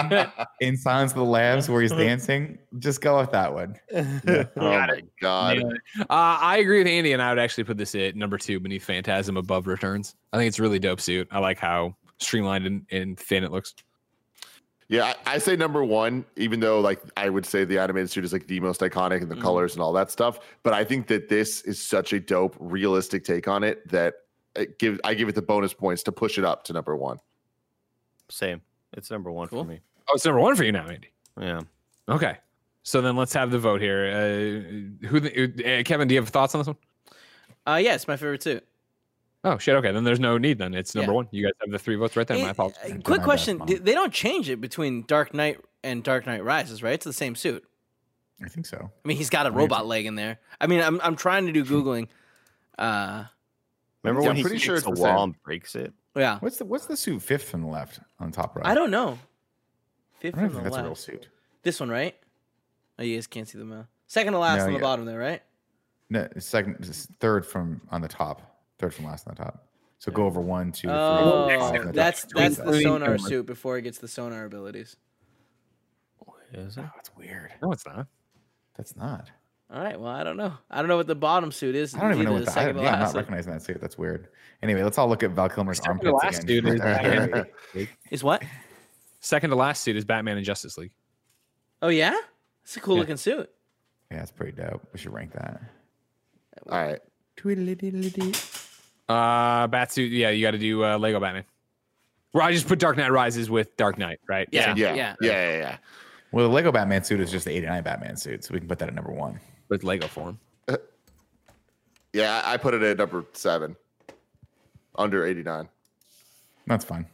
in Silence of the Lambs where he's dancing? Just go with that one. oh my god. Uh, I agree with Andy, and I would actually put this at number two beneath Phantasm above Returns. I think it's a really dope suit. I like how streamlined and, and thin it looks. Yeah, I, I say number one, even though like I would say the animated suit is like the most iconic and the Mhm. colors and all that stuff. But I think that this is such a dope, realistic take on it that it give I give it the bonus points to push it up to number one. Same. It's number one Cool. for me. Oh, it's number one for you now, Andy. Yeah. Okay. So then let's have the vote here. Uh, who, the, uh, Kevin? Do you have thoughts on this one? Uh, yeah, it's my favorite suit. Oh shit. Okay, then there's no need. Then it's number Yeah. one. You guys have the three votes right there. My apologies. uh, Done quick question: best, They don't change it between Dark Knight and Dark Knight Rises, right? It's the same suit. I think so. I mean, he's got a What do you robot leg in there. I mean, I'm I'm trying to do googling. Uh, Remember Yeah, when I'm he pretty kicks sure it's the the wall and breaks it? yeah, What's the what's the suit fifth from the left on top right? I don't know. Fifth I don't from think the that's a real left. suit. This one, right? Oh, you guys can't see the mouth. Second to last No, on the yeah. bottom there, right? No, it's second, it's third from on the top. Third from last on the top. So go over one, two, three, Oh, four, five, and that's top. that's the sonar suit before it gets the sonar abilities. Oh, is it? Oh, that's weird. No, it's not. That's not. All right. Well, I don't know. I don't know what the bottom suit is. I don't even know what the. I, second to yeah, I'm not recognizing that suit. That's weird. Anyway, let's all look at Val Kilmer's Second to armpits last, again. dude, is Is what? Second to last suit is Batman and Justice League. Oh yeah, it's a cool Yeah. looking suit. yeah, it's pretty dope. We should rank that. All right. Uh, Batsuit. Yeah, you got to do uh, Lego Batman. Well, I just put Dark Knight Rises with Dark Knight, right? Yeah. Yeah. yeah. Yeah. Yeah. Yeah. Well, the Lego Batman suit is just the '89 Batman suit, so we can put that at number one. with Lego form. Yeah, I I put it at number seven, under 89. That's fine.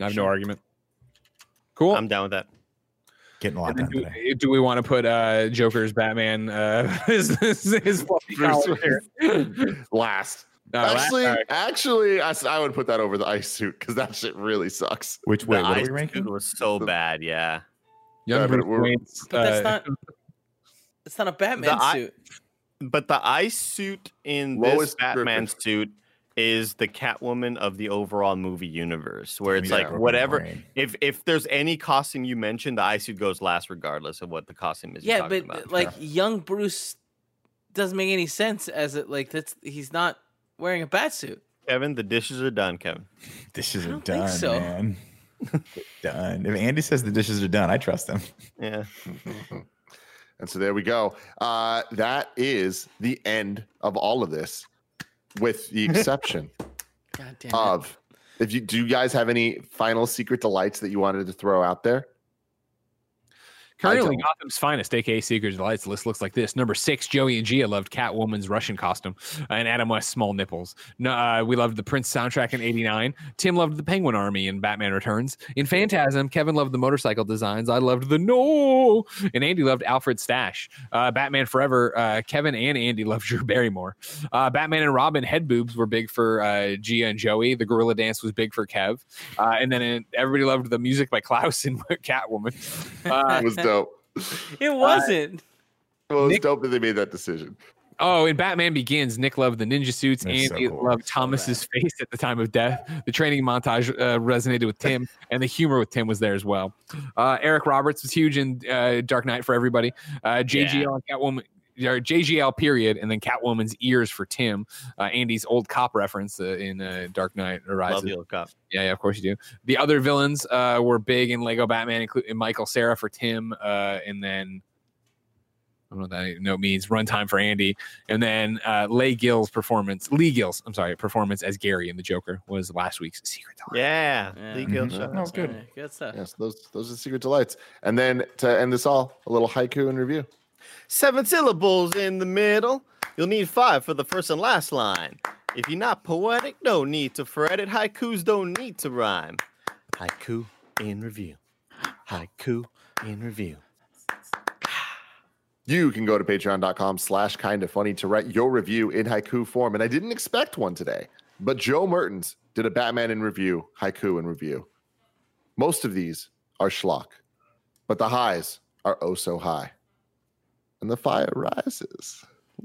I have no argument. Cool. I'm down with that. Getting a lot done do, today. do we want to put uh, Joker's Batman uh, his, his, his fluffy Bruce collar here? Last. No, last- actually, all right. actually, I, s- I would put that over the ice suit because that shit really sucks. Which way? the What are ice ranking? suit was so The- bad. Yeah. Young Yeah, but Bruce we're- But that's uh, not. It's not a Batman The eye- suit. But the ice suit in Lois this Batman Griffith. suit is the Catwoman of the overall movie universe, where it's Yeah, like whatever. brain. If if there's any costume you mention, the ice suit goes last, regardless of what the costume is. you're Yeah, talking but about. like young Bruce doesn't make any sense as it like that's he's not wearing a bat suit. Kevin, the dishes are done. Kevin, Dishes I are don't think done, so. man. done. If Andy says the dishes are done, I trust him. yeah, And so there we go. Uh, that is the end of all of this, with the exception God damn it. of if you do you guys have any final secret delights that you wanted to throw out there? Currently. Gotham's finest, aka Secret Delights list looks like this. Number six, Joey and Gia loved Catwoman's Russian costume, and Adam West's small nipples. No, uh, we loved the Prince soundtrack in '89. Tim loved the Penguin Army in Batman Returns. In Phantasm, Kevin loved the motorcycle designs. I loved the No, and Andy loved Alfred Stash. Uh, Batman Forever, uh, Kevin and Andy loved Drew Barrymore. Uh, Batman and Robin head boobs were big for uh, Gia and Joey. The Gorilla Dance was big for Kev, uh, and then uh, everybody loved the music by Klaus and Catwoman. Uh, It was dope. it wasn't. Well, it was Nick- dope that they made that decision. Oh, in Batman Begins, Nick loved the ninja suits. That's so Andy cool. loved Thomas's face at the time of death. The training montage uh, resonated with Tim, and the humor with Tim was there as well. Uh, Eric Roberts was huge in uh, Dark Knight for everybody. Uh, JGL and Catwoman. Or JGL period, and then Catwoman's ears for Tim. Uh, Andy's old cop reference uh, in uh, Dark Knight Rises. love the old cop. Yeah, yeah, of course you do. The other villains uh, were big in Lego Batman, including Michael Cera for Tim, uh, and then I don't know what that note means. Runtime for Andy, and then uh, Leigh Gill's performance, Lee Gill's, I'm sorry, performance as Gary in the Joker was last week's secret. Delight. Yeah, Yeah. Lee Gill Mhm. show. That was good. Good stuff. Yes, those those are secret delights. And then to end this all, a little haiku and review. Seven syllables in the middle. You'll need five for the first and last line. If you're not poetic, no need to fret it. Haikus don't need to rhyme. Haiku in review. Haiku in review. You can go to patreon.com slash kind of funny to write your review in haiku form. And I didn't expect one today, but Joe Mertens did a Batman in review, haiku in review. Most of these are schlock, but the highs are oh so high. And the fire rises.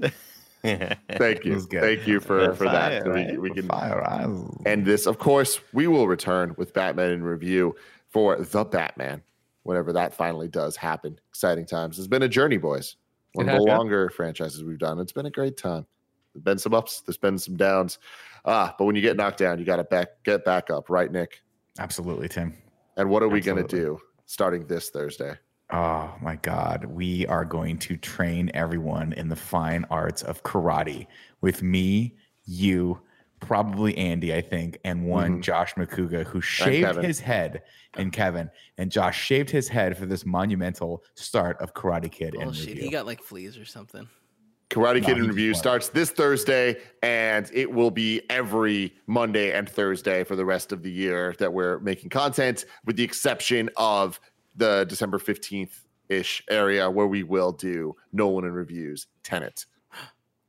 Thank you. Thank you for, The for that. fire, So we- right? we can Fire eyes. And this, of course, we will return with Batman in review for the Batman, whenever that finally does happen. Exciting times. It's been a journey, boys. One of the longer franchises we've done. It's been a great time. There's been some ups, there's been some downs. Ah, but when you get knocked down, you got to back get back up, right, Nick? Absolutely, Tim. And what are we going to do starting this Thursday? Oh my God. We are going to train everyone in the fine arts of karate with me, you, probably Andy, I think, and one Mhm. Josh McCuga who shaved his head, and Kevin. And Josh shaved his head for this monumental start of Karate Kid. and Bullshit. review. He got like fleas or something. Karate No, Kid in Review starts this Thursday, and it will be every Monday and Thursday for the rest of the year that we're making content, with the exception of the December 15th ish area where we will do Nolan and Reviews Tenet.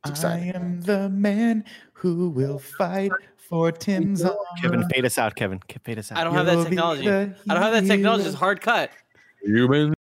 It's. I am the man who will fight for Tim's honor. Kevin, fade us out, Kevin. Fade us out. I don't have that You'll be technology. I don't have that technology. It's hard cut. Human